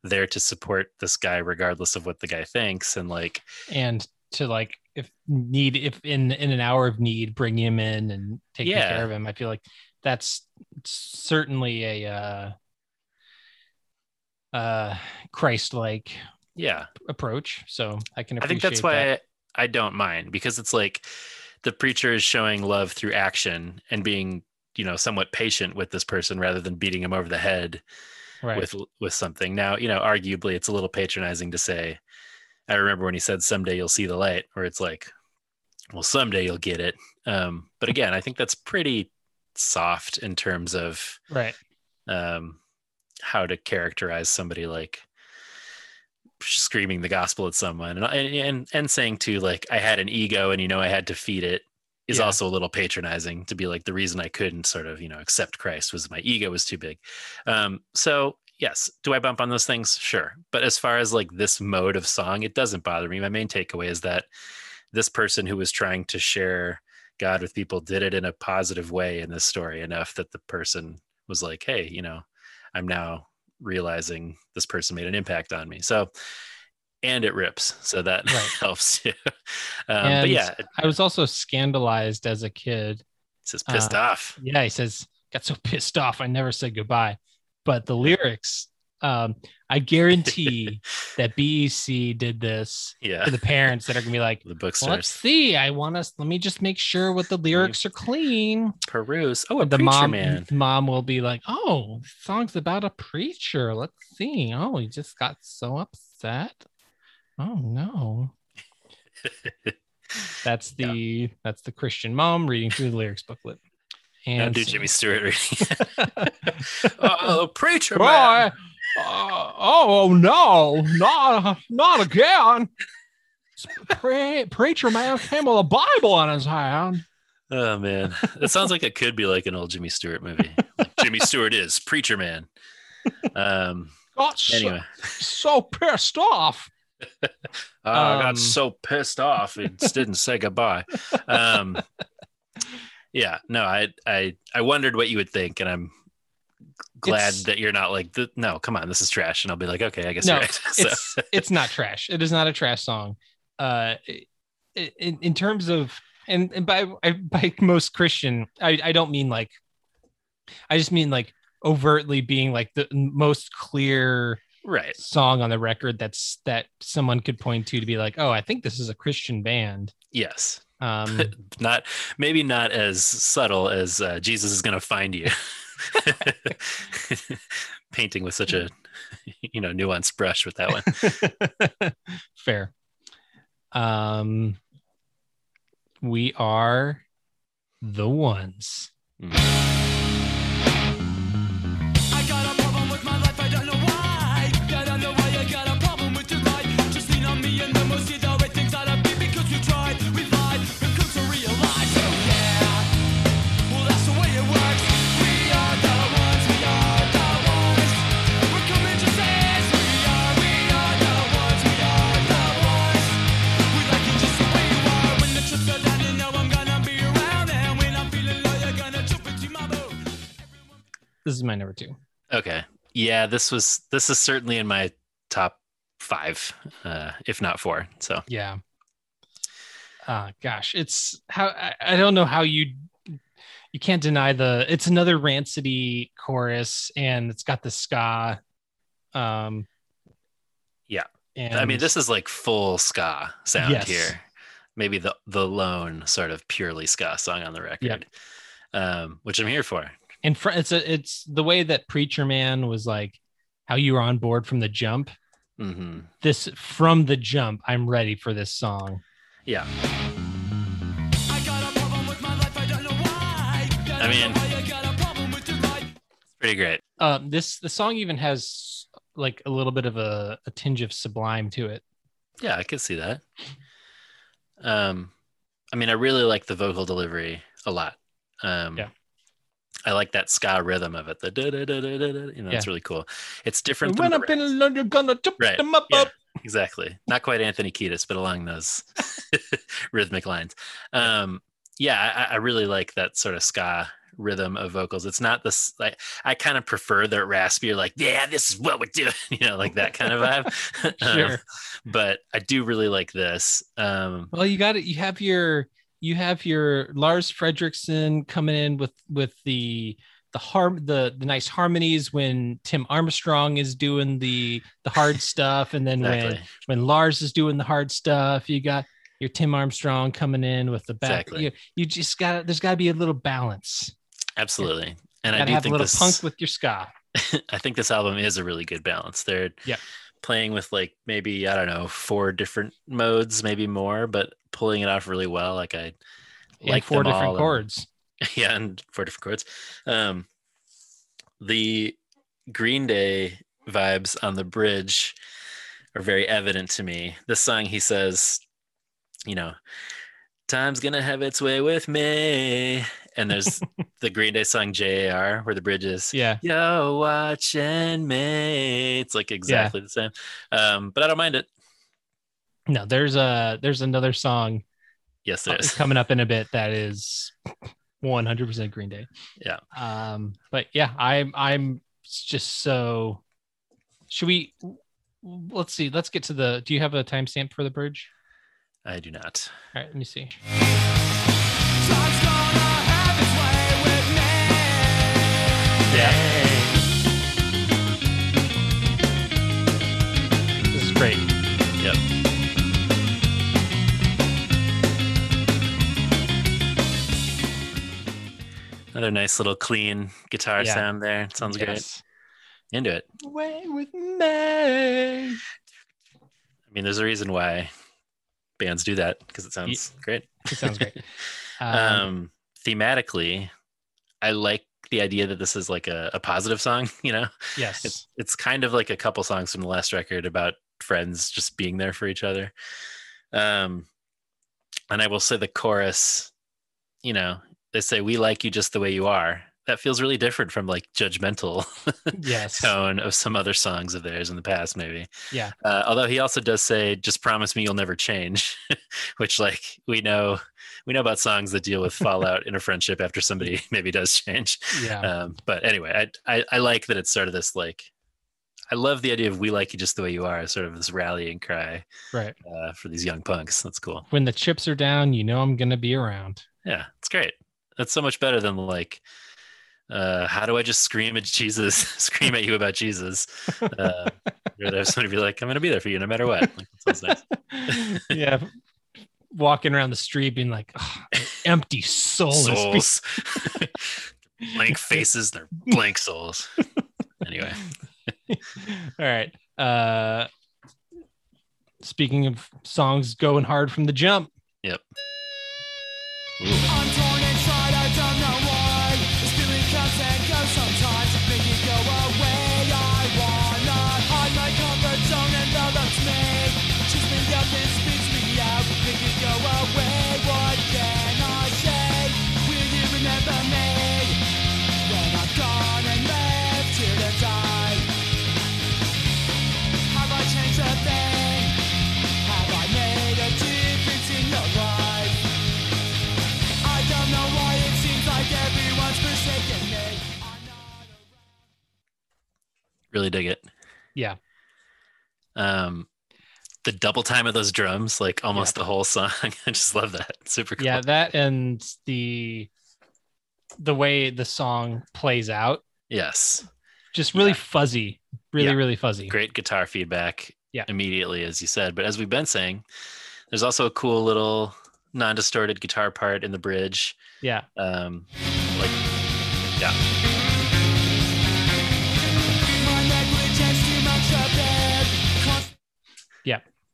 there to support this guy regardless of what the guy thinks and like And to like, if need, if in in an hour of need, bring him in and take Yeah. care of him. I feel like that's certainly a uh, uh, Christ-like yeah approach. So I can I think that's why that. I, I don't mind because it's like the preacher is showing love through action and being, you know, somewhat patient with this person rather than beating him over the head right. with with something. Now, you know, arguably it's a little patronizing to say, I remember when he said someday you'll see the light, where it's like, well, someday you'll get it. Um, but again, I think that's pretty soft in terms of right. um, how to characterize somebody like screaming the gospel at someone and, and and saying too like i had an ego and you know i had to feed it is Yeah. also a little patronizing to be like the reason i couldn't sort of you know accept christ was my ego was too big. Um so yes do i bump on those things? Sure. But as far as like this mode of song it doesn't bother me. My main takeaway is that this person who was trying to share god with people did it in a positive way in this story enough that the person was like hey you know i'm now realizing this person made an impact on me. So and it rips so that <laughs> Right. helps too um, but yeah I was also scandalized as a kid just pissed uh, off Yeah, he says, got so <laughs> pissed off I never said goodbye. But the lyrics, um, I guarantee <laughs> that BEC did this Yeah. to the parents that are gonna be like, The well, bookstores. let's see. I want us. Let me just make sure what the lyrics are clean. Peruse. Oh, the mom, man. mom will be like, "Oh, song's about a preacher. Let's see. Oh, he just got so upset. Oh no." <laughs> That's the that's the Christian mom reading through the lyrics booklet. Now And do Jimmy Stewart reading. <laughs> oh, preacher Boy, man. uh, oh no, not not again. Pre- preacher man came with a Bible in his hand. Oh man, it sounds like it could be like an old Jimmy Stewart movie. Like Jimmy Stewart is preacher man. Um. Got so, Anyway, so pissed off. <laughs> I Um, got so pissed off. It didn't say goodbye. Um. Yeah. No. I. I. I wondered what you would think, and I'm glad It's- that you're not like, "Th- no, come on, this is trash. And I'll be like, okay, I guess No, you're right. <laughs> So- it's it's not trash. It is not a trash song. Uh, in in terms of and, and by I- by most Christian, I I don't mean like. I just mean like overtly being like the most clear right. song on the record that's that someone could point to to be like, oh, I think this is a Christian band. Yes. Um, <laughs> not maybe not as subtle as uh, Jesus is going to find you. <laughs> Painting with such a you know nuanced brush with that one. <laughs> fair. Um, we are the ones. I This is my number two. Okay. Yeah, this was this is certainly in my top five, uh, if not four. So Yeah. Uh gosh, it's how I, I don't know how you you can't deny the it's another Rancid chorus and it's got the ska. Um Yeah. and I mean, this is like full ska sound Yes. here. Maybe the the lone sort of purely ska song on the record, um, which I'm here for. And fr- it's a it's the way that Preacher Man was like how you were on board from the jump. hmm This from the jump, I'm ready for this song. Yeah. I got a problem with my life, I don't know why. I mean- why you got a problem with your. Pretty great. Um, this the song even has like a little bit of a, a tinge of sublime to it. Yeah, I could see that. Um, I mean, I really like the vocal delivery a lot. Um, Yeah. I like that ska rhythm of it. The da da da da da. You know, it's really cool. It's different. when I've been alone, you're gonna jump Right. them up, Yeah, up. exactly. Not quite Anthony Kiedis, but along those <laughs> rhythmic lines. Um, yeah, I, I really like that sort of ska rhythm of vocals. It's not this like I kind of prefer the raspy, like yeah, this is what we're doing, <laughs> you know, like that kind of vibe. <laughs> Um, Sure. but I do really like this. Um, Well, you got it. You have your you have your Lars Frederiksen coming in with with the the harm the the nice harmonies when Tim Armstrong is doing the the hard <laughs> stuff, and then when exactly. when Lars is doing the hard stuff, you got your Tim Armstrong coming in with the back. Exactly. You, you just got there's got to be a little balance. Absolutely. And I do have a think little this punk with your ska. <laughs> I think this album is a really good balance. They're Yep. Playing with like maybe I don't know four different modes, maybe more, but pulling it off really well. Like I And like four different and- chords. <laughs> yeah, and four different chords. Um, the Green Day vibes on the bridge are very evident to me. This song, he says, you know, time's gonna have its way with me. And there's <laughs> the Green Day song JAR, where the bridge is, Yeah. Yo, watching me. It's like exactly the same. Um, but I don't mind it. No, there's a there's another song Yes, there uh, coming up in a bit that is 100% Green Day. Yeah. Um, but yeah, I'm I'm just so. Should we? Let's see. Let's get to the. Do you have a timestamp for the bridge? I do not. All right, let me see. This is great. Yep. Another nice little clean guitar Yeah. sound there. Sounds Yes. great. Into it. Away with me. I mean, there's a reason why bands do that because it sounds great. It sounds great. <laughs> Um, Um, thematically, I like the idea that this is like a, a positive song. <laughs> You know, yes. it's it's kind of like a couple songs from the last record about friends just being there for each other. Um, and I will say the chorus, you know, they say we like you just the way you are. That feels really different from like judgmental <laughs> yes. tone of some other songs of theirs in the past, maybe. Yeah. Uh, although he also does say, "Just promise me you'll never change," <laughs> which, like, we know we know about songs that deal with fallout in a friendship after somebody <laughs> maybe does change. Yeah. Um, but anyway, I, I I like that it's sort of this like. I love the idea of "We like you just the way you are," sort of this rallying cry right. uh, for these young punks. That's cool. When the chips are down, you know I'm gonna be around. Yeah, it's great. That's so much better than like, uh, how do I just scream at Jesus, <laughs> scream at you about Jesus? <laughs> Uh, rather have somebody be like, I'm going to be there for you no matter what. Like, that sounds nice. yeah. Walking around the street being like, "Ah, empty soulless. Souls, <laughs> blank <laughs> faces, they're blank souls. Anyway, <laughs> All right. Uh speaking of songs going hard from the jump. yep. I'm Really dig it. Yeah. Um, the double time of those drums, like almost the whole song. <laughs> I just love that. Super cool. Yeah, that and the the way the song plays out, Yes. just really Yeah. fuzzy. Really, Yeah. really fuzzy. great guitar feedback Yeah. immediately as you said but as we've been saying there's also a cool little non-distorted guitar part in the bridge Yeah. um like yeah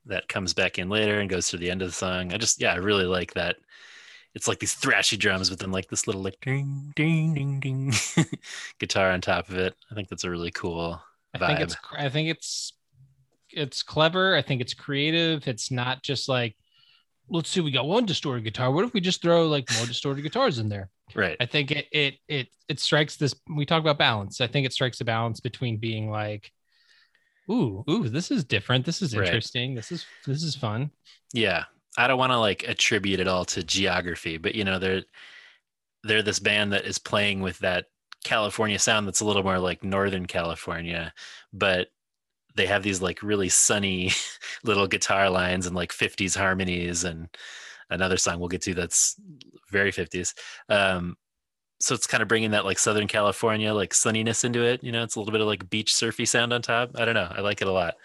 that comes back in later and goes to the end of the song i just yeah i really like that it's like these thrashy drums but then like this little like ding ding ding ding <laughs> guitar on top of it i think that's a really cool I vibe think it's I think it's it's clever. I think it's creative. It's not just like let's see, we got one distorted guitar. What if we just throw like more distorted guitars in there? right I think it it it it strikes this. We talk about balance. I think it strikes a balance between being like, ooh, ooh, this is different. This is Right. interesting. This is this is fun. Yeah. I don't want to like attribute it all to geography, but you know, they're they're this band that is playing with that California sound that's a little more like Northern California, but they have these like really sunny <laughs> little guitar lines and like 50s harmonies and another song we'll get to that's very 50s. Um, so it's kind of bringing that like Southern California like sunniness into it. You know, it's a little bit of like beach surfy sound on top. I don't know. I like it a lot.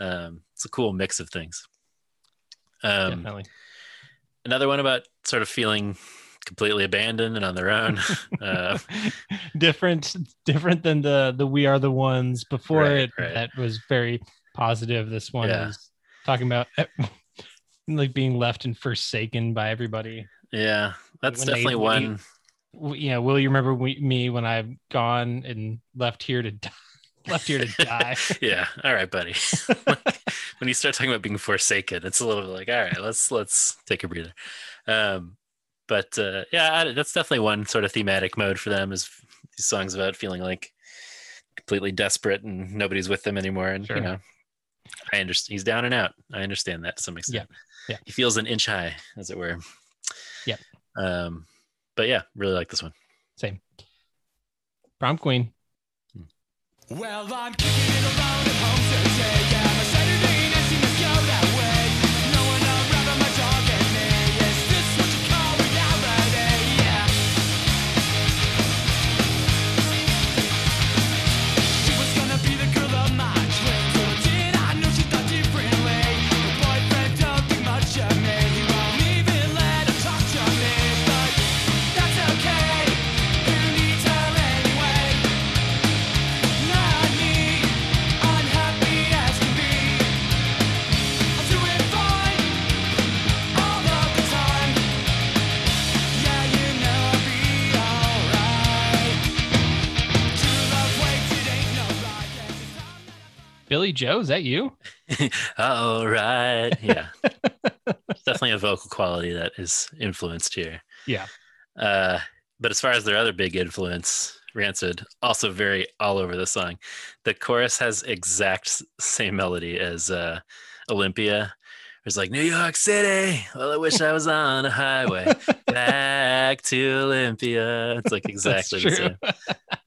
Um, it's a cool mix of things. Um, Definitely. another one about sort of feeling completely abandoned and on their own. <laughs> uh, different different than the the we are the ones before Right, it right. that was very positive this one Yeah. is talking about <laughs> like being left and forsaken by everybody yeah, that's When they- definitely when you- one. W- yeah will you remember we, me when I've gone and left here to die <laughs> left here to die <laughs> yeah, all right, buddy. <laughs> when you start talking about being forsaken, it's a little bit like, all right, let's let's take a breather. Um, but uh, yeah, I, that's definitely one sort of thematic mode for them. Is these songs about feeling like completely desperate and nobody's with them anymore, and Sure. you know, I understand he's down and out. I understand that to some extent. Yeah. yeah. he feels an inch high, as it were. Yeah. Um, but yeah, really like this one. same. Prom queen. Well, I'm kicking it around at home Billie Joe, is that you? <laughs> All right. Yeah. Definitely a vocal quality that is influenced here. Yeah. Uh, but as far as their other big influence, Rancid, also very all over the song. The chorus has exact same melody as uh, Olympia. It's like New York City. Well, I wish I was on a highway back to Olympia. It's like <laughs> exactly the same.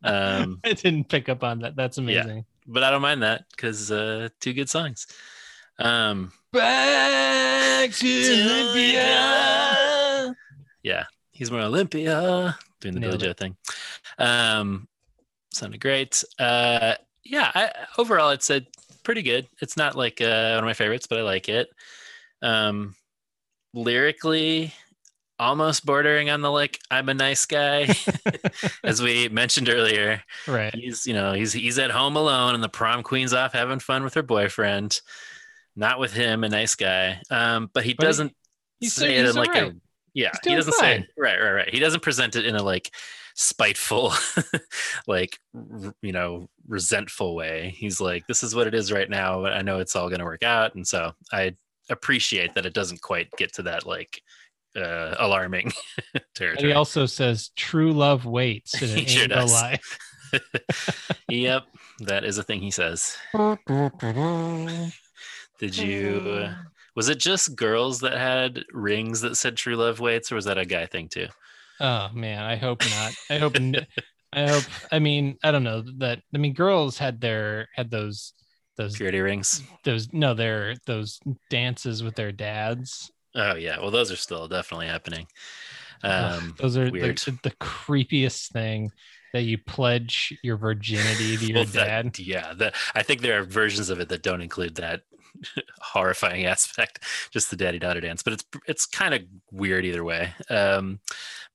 Um, <laughs> I didn't pick up on that. That's amazing. But I don't mind that because uh, two good songs. Um, Back to Olympia. yeah, he's more Olympia doing the Billie Nailed Joe it. thing. Um, sounded great. Uh, yeah, I, overall, it's a pretty good. It's not like uh, one of my favorites, but I like it. Um, lyrically, almost bordering on the like I'm a nice guy, <laughs> <laughs> as we mentioned earlier. Right. He's you know he's he's at home alone, and the prom queen's off having fun with her boyfriend. Not with him, a nice guy. Um, but he But he- doesn't he's say it in like a yeah. He doesn't say fine. right, right, right. He doesn't present it in a like spiteful, <laughs> like r- you know, resentful way. He's like, this is what it is right now. But I know it's all going to work out, and so I appreciate that it doesn't quite get to that like uh, alarming <laughs> territory. he also says true love waits <laughs> and it sure does. lie. <laughs> yep, that is a thing he says. Did you? Was it just girls that had rings that said "True Love Waits," or was that a guy thing too? Oh man, I hope not. I hope. I hope. I mean, I don't know that. I mean, girls had their had those those Purity rings. those no, their those dances with their dads. Oh yeah, well those are still definitely happening. Um, those are the, weird. the, the creepiest thing that you pledge your virginity to <laughs> your Well, that- dad. yeah, the, I think there are versions of it that don't include that <laughs> horrifying aspect, just the daddy daughter dance. But it's it's kind of weird either way. Um,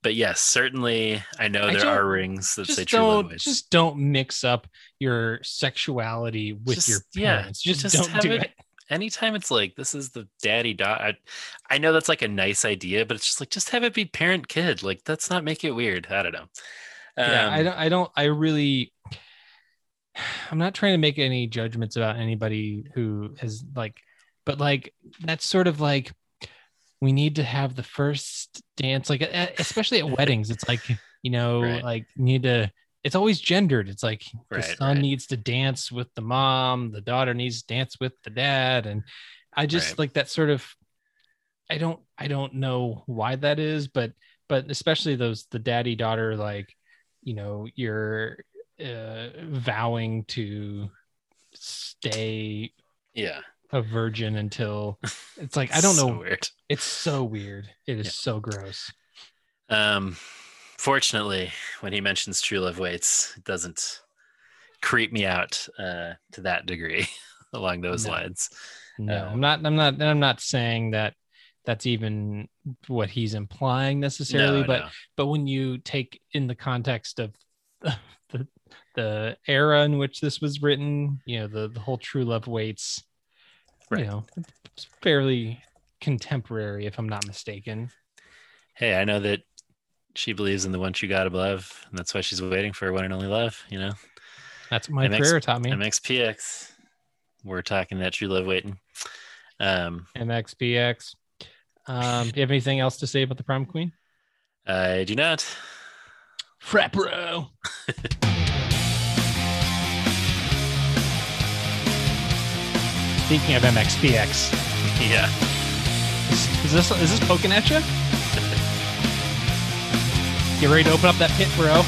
but yes, certainly I know I there are rings that say Just "True Love don't just don't mix up your sexuality with Just- your yeah, parents. just, just don't do it- it. Anytime it's like this is the daddy dot I, I know that's like a nice idea but it's just like just have it be parent kid like let's not make it weird i don't know yeah, I Um, don't. I don't. I really. <sighs> I'm not trying to make any judgments about anybody who has like, but like that's sort of like we need to have the first dance, like especially at weddings. It's like you know, Right. like need to. It's always gendered. It's like the son right. needs to dance with the mom, the daughter needs to dance with the dad, and I just Right. like that sort of. I don't. I don't know why that is, but but especially those the daddy daughter like you know you're uh, vowing to stay yeah a virgin until <laughs> it's like i don't So know weird it's so weird it is Yeah. so gross um fortunately when he mentions true love waits it doesn't creep me out uh to that degree <laughs> along those No. lines no Um, i'm not i'm not i'm not saying that that's even what he's implying necessarily No, but no. but when you take in the context of <laughs> the the era in which this was written you know the the whole true love waits Right. you know it's fairly contemporary if i'm not mistaken hey i know that she believes in the one she got above and that's why she's waiting for her one and only love you know that's what my MX career taught me MXPX. We're talking that true love waiting. Um, mxpx um do you have anything else to say about the prom queen I do not. frat bro <laughs> speaking of mxpx Yeah. is, is this is this Pokinatcha you ready to open up that pit bro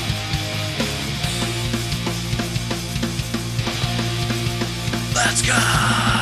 Let's go!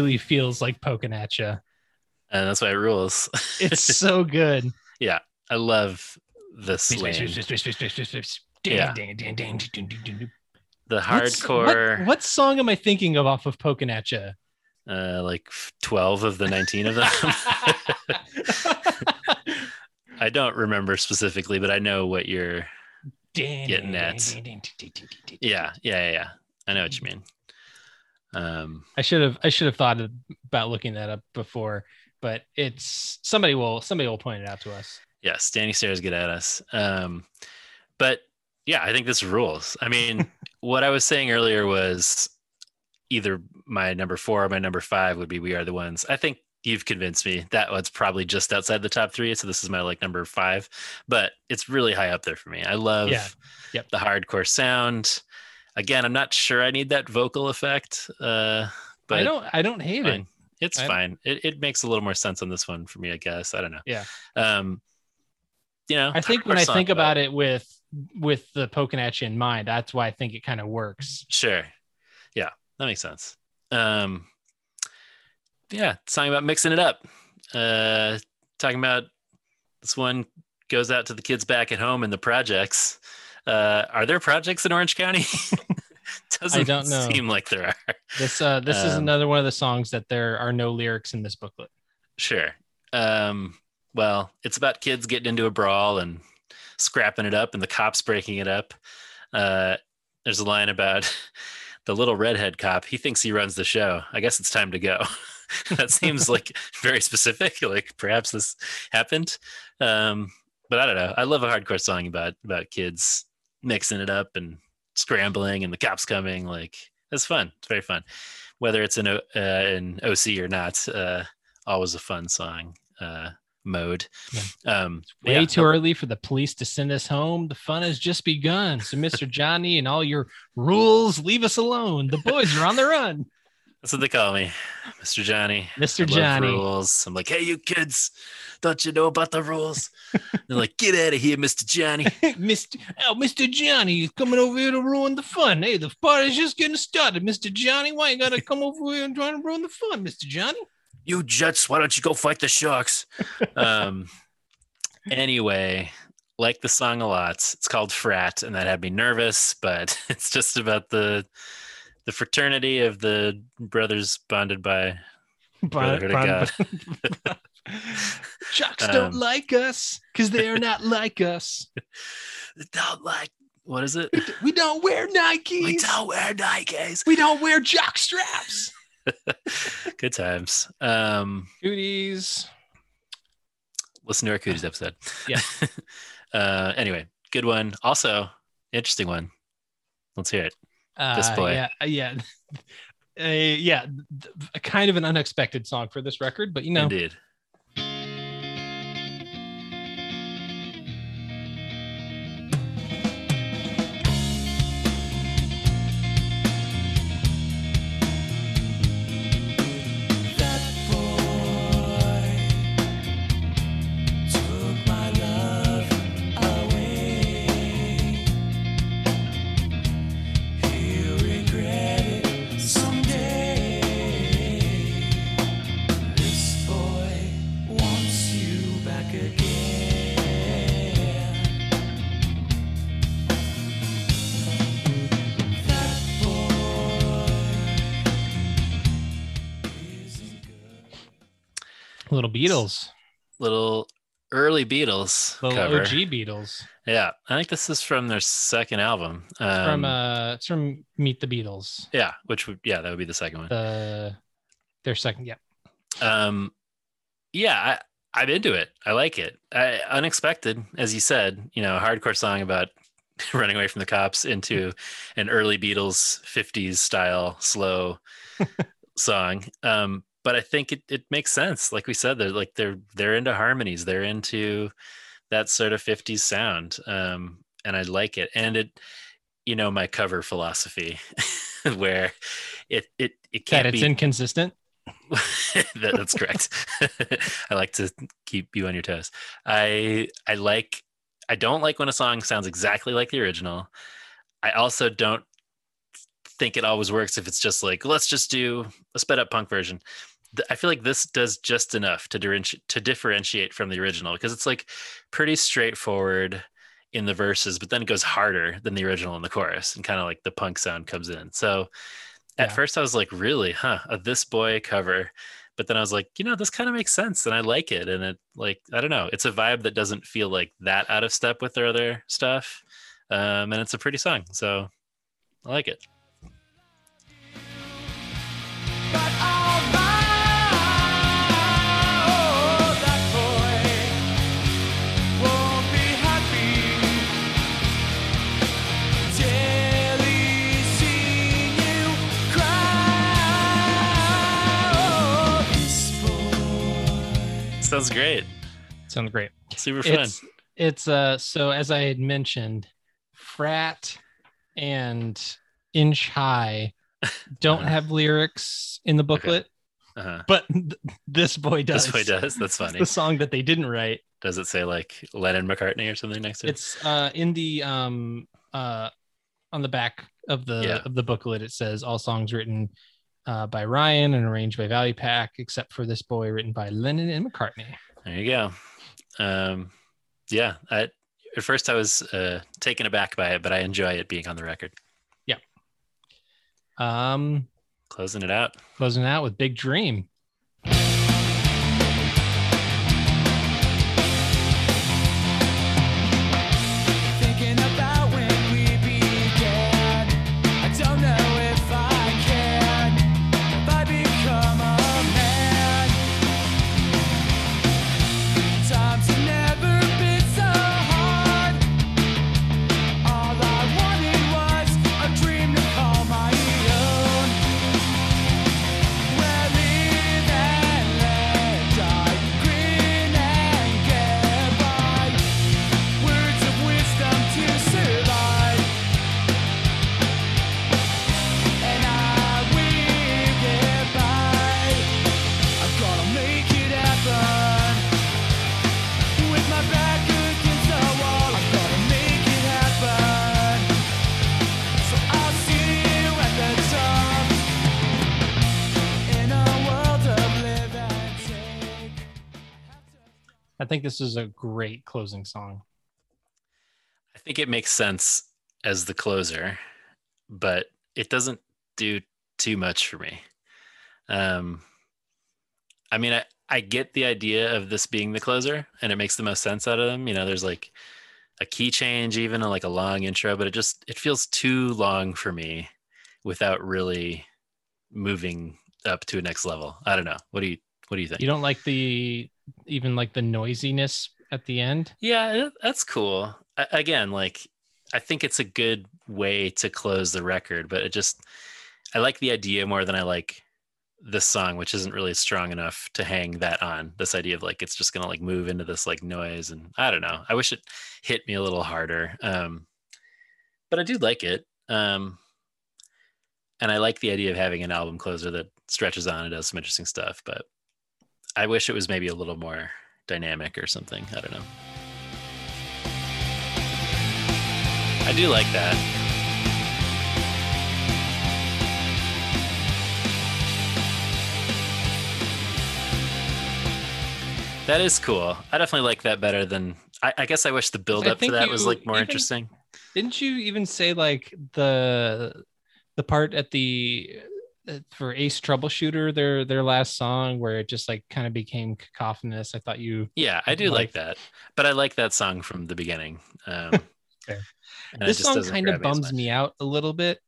Really feels like Pokinatcha. and that's why it rules. It's so good. yeah, I love this. Yeah. The hardcore, What, what song am I thinking of off of Pokinatcha? uh, like twelve of the nineteen of them. I don't remember specifically, but I know what you're. Getting at. Yeah, yeah, yeah. I know what you mean. Um, I should have I should have thought about looking that up before, but it's somebody will somebody will point it out to us. yeah, standing stairs get at us. Um, but yeah, I think this rules. I mean, <laughs> what I was saying earlier was either my number four or my number five would be "We Are the Ones." I think you've convinced me that one's probably just outside the top three. So this is my like number five, but it's really high up there for me. I love Yeah. Yep. the hardcore sound. Again, I'm not sure I need that vocal effect. Uh, but I don't I don't hate it. It's I- fine. It, it makes a little more sense on this one for me, I guess. I don't know. Yeah. Um, you know, I think when I think about it with with the Pokinatcha in mind, that's why I think it kind of works. Sure. Yeah, that makes sense. Um, yeah, talking about mixing it up. Uh, talking about this one goes out to the kids back at home in the projects. Uh, are there projects in Orange County? <laughs> Doesn't don't know. seem like there are. This uh this is Um, another one of the songs that there are no lyrics in this booklet. Sure. Um, well, it's about kids getting into a brawl and scrapping it up and the cops breaking it up. Uh, there's a line about <laughs> the little redhead cop. He thinks he runs the show. I guess it's time to go. <laughs> that seems like very specific. Like perhaps this happened. Um, but I don't know. I love a hardcore song about about kids mixing it up and scrambling and the cops coming. Like it's fun. It's very fun. Whether it's an uh, an OC or not, uh, always a fun song uh, mode. Um, Way yeah, too early for the police to send us home. The fun has just begun. So, Mr. <laughs> Johnny and all your rules, leave us alone. The boys are on the run. That's what they call me, Mr. Johnny. Mr. Johnny. rules. I'm like, hey, you kids, don't you know about the rules? They're like, get out of here, Mr. Johnny. <laughs> Mr. Oh, Mr. Johnny is coming over here to ruin the fun. Hey, the party's just getting started. Mr. Johnny, why you gotta come over here and try to ruin the fun, Mr. Johnny? You Jets, why don't you go fight the Sharks? um, anyway, like the song a lot. It's called Frat, and that had me nervous, but <laughs> it's just about the the fraternity of the brothers bonded by Brotherhood of God. <laughs> Jocks <laughs> don't Um, like us because they are not like us. <laughs> They don't like what is it? We don't wear Nikes. We don't wear Nikes. We don't wear jock straps. Good times. Um, Cooties. listen to our Cooties episode. Yeah. uh, anyway, good one. Also, interesting one. Let's hear it. This Uh. Yeah, yeah, <laughs> uh, yeah. th- Kind of an unexpected song for this record, but you know, Indeed. Beatles, Little early Beatles little cover. OG Beatles. Yeah, I think this is from their second album. Um, from uh, it's from Meet the Beatles. yeah, which would yeah, that would be the second one. The their second, yeah. um yeah I, i'm into it i like it I, unexpected as you said you know a hardcore song about <laughs> running away from the cops into an early beatles 50s style slow <laughs> song um but i think it, it makes sense like we said they're like they're they're into harmonies they're into that sort of 50s sound um and i like it and it you know my cover philosophy <laughs> where it it it can't it's be <laughs> inconsistent. that, that's correct. <laughs> I like to keep you on your toes. I I like I don't like when a song sounds exactly like the original. I also don't think it always works if it's just like let's just do a sped up punk version. Th- I feel like this does just enough to differenti- to differentiate from the original because it's like pretty straightforward in the verses, but then it goes harder than the original in the chorus, and kind of like the punk sound comes in. So at Yeah. first I was like, really, huh? A this boy cover. But then I was like, you know, this kind of makes sense and I like it. And it like, I don't know, it's a vibe that doesn't feel like that out of step with their other stuff. Um, and it's a pretty song. So I like it. Sounds great. Sounds great. Super fun. It's it's uh so as I had mentioned, frat and inch high <laughs> don't Uh-huh. have lyrics in the booklet, Uh-huh. but th- this boy does. This boy does. That's funny. the song that they didn't write. Does it say like Lennon McCartney or something next to it? It's uh in the um uh on the back of the Yeah. of the booklet it says all songs written uh, by Ryan and arranged by Value Pac, except for this boy written by Lennon and McCartney. There you go. Um, yeah, I, at first I was uh, taken aback by it, but I enjoy it being on the record. Um, Closing it out. closing it out with Big Dream. Think this is a great closing song. I think it makes sense as the closer, but it doesn't do too much for me. Um, I mean, I, I get the idea of this being the closer, and it makes the most sense out of them. You know, there's like a key change, even and like a long intro, but it just it feels too long for me without really moving up to a next level. I don't know. What do you What do you think? You don't like the even like the noisiness at the end. Yeah, that's cool. A- Again, like I think it's a good way to close the record, but it just I like the idea more than I like this song, which isn't really strong enough to hang that on. This idea of like it's just gonna like move into this like noise, and I don't know. I wish it hit me a little harder. Um, but I do like it. Um, and I like the idea of having an album closer that stretches on and does some interesting stuff. But I wish it was maybe a little more dynamic or something. I don't know. I do like that. That is cool. I definitely like that better than. I, I guess I wish the build up to that was like more even- interesting. Didn't you even say like the the part at the for Ace Troubleshooter their their last song where it just like kind of became cacophonous? I thought you Yeah, I do like- like that, but I like that song from the beginning. Um, <laughs> this song kind of bums me out a little bit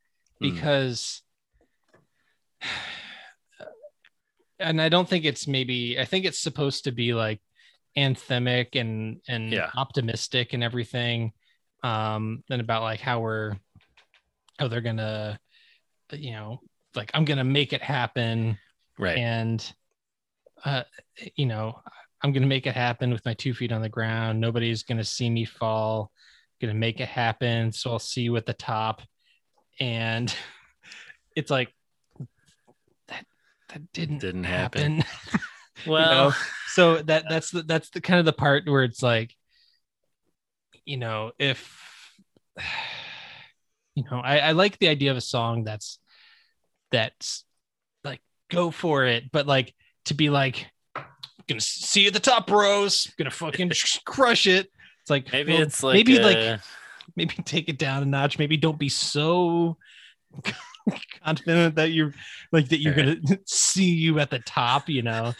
Mm. because <sighs> and I don't think it's maybe I think it's supposed to be like anthemic and and Yeah. optimistic and everything um and about like how we're how they're gonna you know like I'm gonna make it happen Right. and uh you know i'm gonna make it happen with my two feet on the ground nobody's gonna see me fall gonna make it happen so i'll see you at the top and <laughs> it's like that that didn't Didn't happen. happen, <laughs> You well, know? so that that's the that's the kind of the part where it's like you know if <sighs> you know, I, I like the idea of a song that's that's like go for it, but like to be like gonna see you at the top, bros, gonna fucking <laughs> <laughs> crush it. It's like Maybe well, it's like maybe uh, like maybe take it down a notch. Maybe don't be so <laughs> confident that you're like that you're gonna see you at the top, you know.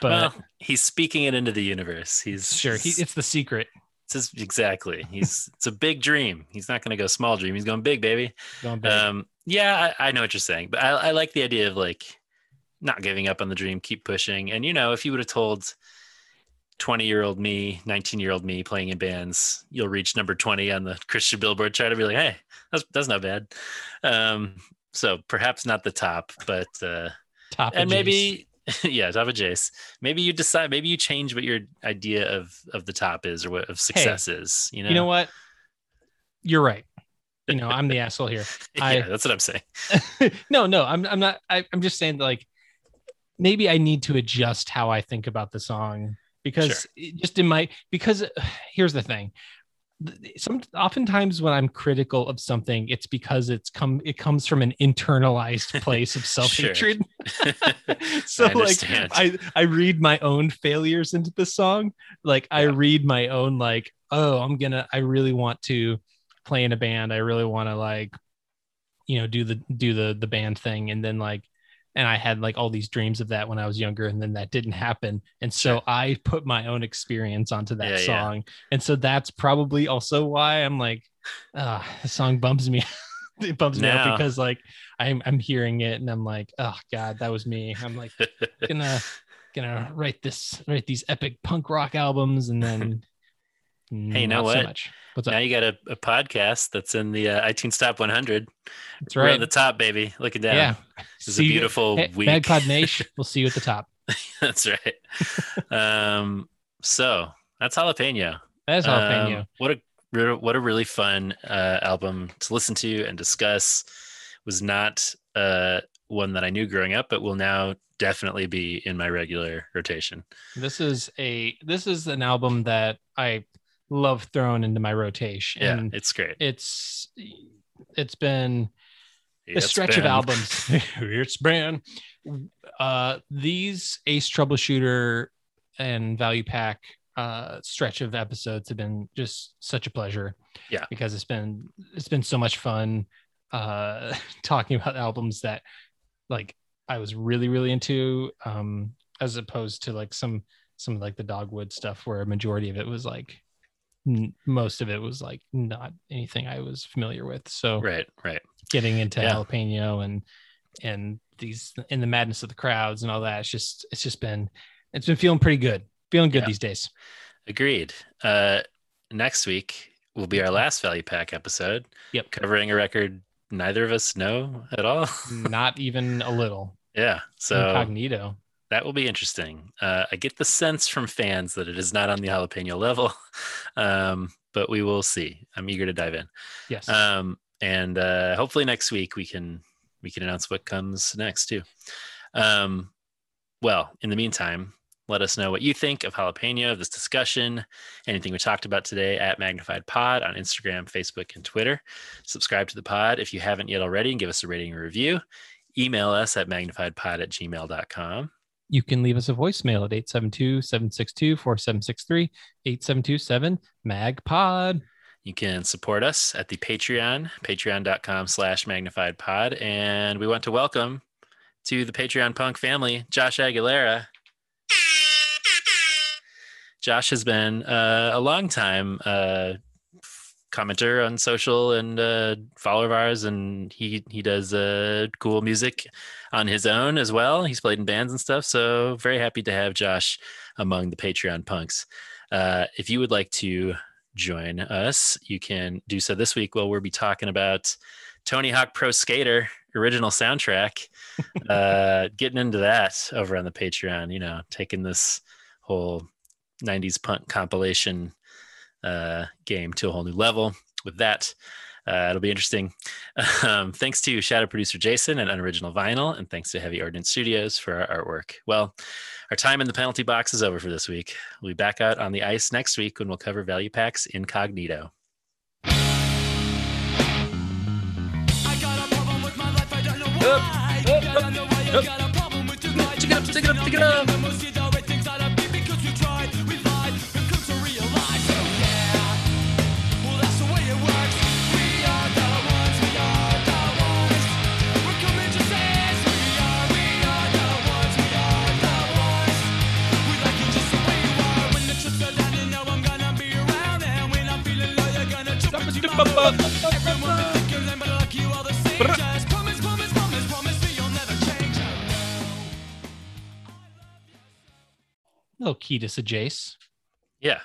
But well, he's speaking it into the universe. He's sure, he, it's the secret. It's his- exactly. He's it's a big dream. He's not going to go small dream. He's going big, baby. Going big. Um, yeah, I, I know what you're saying, but I, I like the idea of like not giving up on the dream, keep pushing. And you know, if you would have told 20 year old me, 19 year old me playing in bands, you'll reach number 20 on the Christian Billboard chart. I'd be like, hey, that's that's not bad. Um, so perhaps not the top, but uh, top and maybe <laughs> yeah, top of Jace. Maybe you decide. Maybe you change what your idea of of the top is or what of success is. You know, you know what? You're right. You know, I'm the <laughs> asshole here. <laughs> yeah, I- that's what I'm saying. no, no, I'm I'm not. I, I'm just saying that, like maybe I need to adjust how I think about the song because it just in my because <sighs> here's the thing. Some oftentimes when I'm critical of something, it's because it's come it comes from an internalized <laughs> place of self hatred. <laughs> so I like. I I read my own failures into the song. Like I read my own like oh I'm gonna I really want to play in a band. I really want to like you know do the do the the band thing and then like and I had like all these dreams of that when I was younger and then that didn't happen. And so I put my own experience onto that Yeah, yeah. song. And so that's probably also why I'm like ah the song bums me <laughs> it bums me out because like I'm I'm hearing it and I'm like oh god that was me. I'm like gonna <laughs> gonna write this write these epic punk rock albums and then Hey, you know not so what? much. What's up? now you got a, a podcast that's in the uh, iTunes Top 100. That's We're right. at the top, baby. Looking down. Yeah. This is a See you- beautiful Hey, week. Magpod Nation, <laughs> we'll see you at the top. <laughs> that's right. um, so that's jalapeno. That is jalapeno. Um, what a what a really fun uh, album to listen to and discuss. Was not uh, one that I knew growing up, but will now definitely be in my regular rotation. This is a this is an album that I love thrown into my rotation. Yeah, and it's great. It's it's been a It's stretch of albums. <laughs> it's been uh these Ace Troubleshooter and Value Pac uh stretch of episodes have been just such a pleasure. Yeah. Because it's been it's been so much fun uh <laughs> talking about albums that like I was really really into um as opposed to like some some like the dogwood stuff where a majority of it was like n- most of it was like not anything I was familiar with. So Right, right. getting into Yeah. jalapeno and and these in the madness of the crowds and all that. It's just it's just been it's been feeling pretty good. Feeling good Yeah. these days. Agreed. Uh, next week will be our last Value Pac episode. Yep. Covering a record neither of us know at all. Not even a little. <laughs> yeah. So Incognito. That will be interesting. Uh, I get the sense from fans that it is not on the jalapeno level, <laughs> um, but we will see. I'm eager to dive in. Yes. Um, and uh, hopefully next week we can we can announce what comes next too. Um, well, in the meantime, let us know what you think of jalapeno, of this discussion, anything we talked about today at Magnified Pod on Instagram, Facebook, and Twitter. Subscribe to the pod if you haven't yet already and give us a rating and review. Email us at magnifiedpod at gmail.com. you can leave us a voicemail at 872-762-4763, 8727 magpod. You can support us at the Patreon, patreon.com slash magnified pod. And we want to welcome to the Patreon punk family, Josh Aguilera. Josh has been uh, a long time uh, commenter on social and uh, follower of ours, and he he does uh, cool music on his own as well. He's played in bands and stuff, so very happy to have Josh among the Patreon punks. Uh, if you would like to join us, you can do so this week. Well, we'll be talking about Tony Hawk Pro Skater original soundtrack. <laughs> uh, getting into that over on the Patreon. You know, taking this whole 90s punk compilation uh, game to a whole new level with that. Uh, it'll be interesting. Um, thanks to shadow producer Jason and Unoriginal Vinyl, and thanks to Heavy Ordnance Studios for our artwork. Well, our time in the penalty box is over for this week. We'll be back out on the ice next week when we'll cover Value Pac's incognito. It up, it up, it up. Little Ketis Jace. Yeah.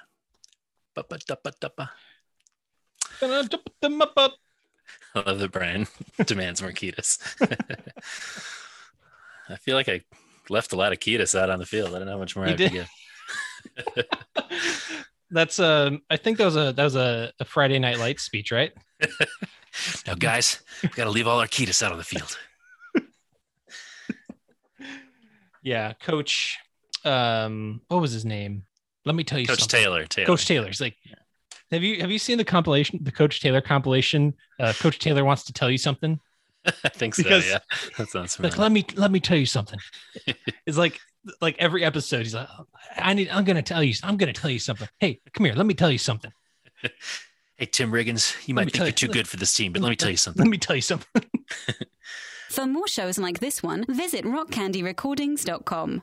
I love that Brian demands more Ketis. <laughs> I feel like I left a lot of Ketis out on the field. I don't know how much more I You have to did. give. <laughs> That's um I think that was a that was a, a Friday Night Lights speech, right? <laughs> Now, guys, we've got to leave all our Ketis out on the field. <laughs> Yeah, coach um what was his name? Let me tell you Coach something. Taylor, Taylor. Coach Taylor. He's like have you have you seen the compilation, the Coach Taylor compilation? Uh, Coach Taylor wants to tell you something. <laughs> I think so. Because- yeah, that sounds Like, familiar. let me let me tell you something. it's like like every episode, he's like, oh, I need I'm gonna tell you, I'm gonna tell you something. Hey, come here, let me tell you something. <laughs> Hey, Tim Riggins, you might think you're you- too good for this team, but let me tell you <laughs> something. Let me tell you something. <laughs> For more shows like this one, visit rockcandyrecordings.com.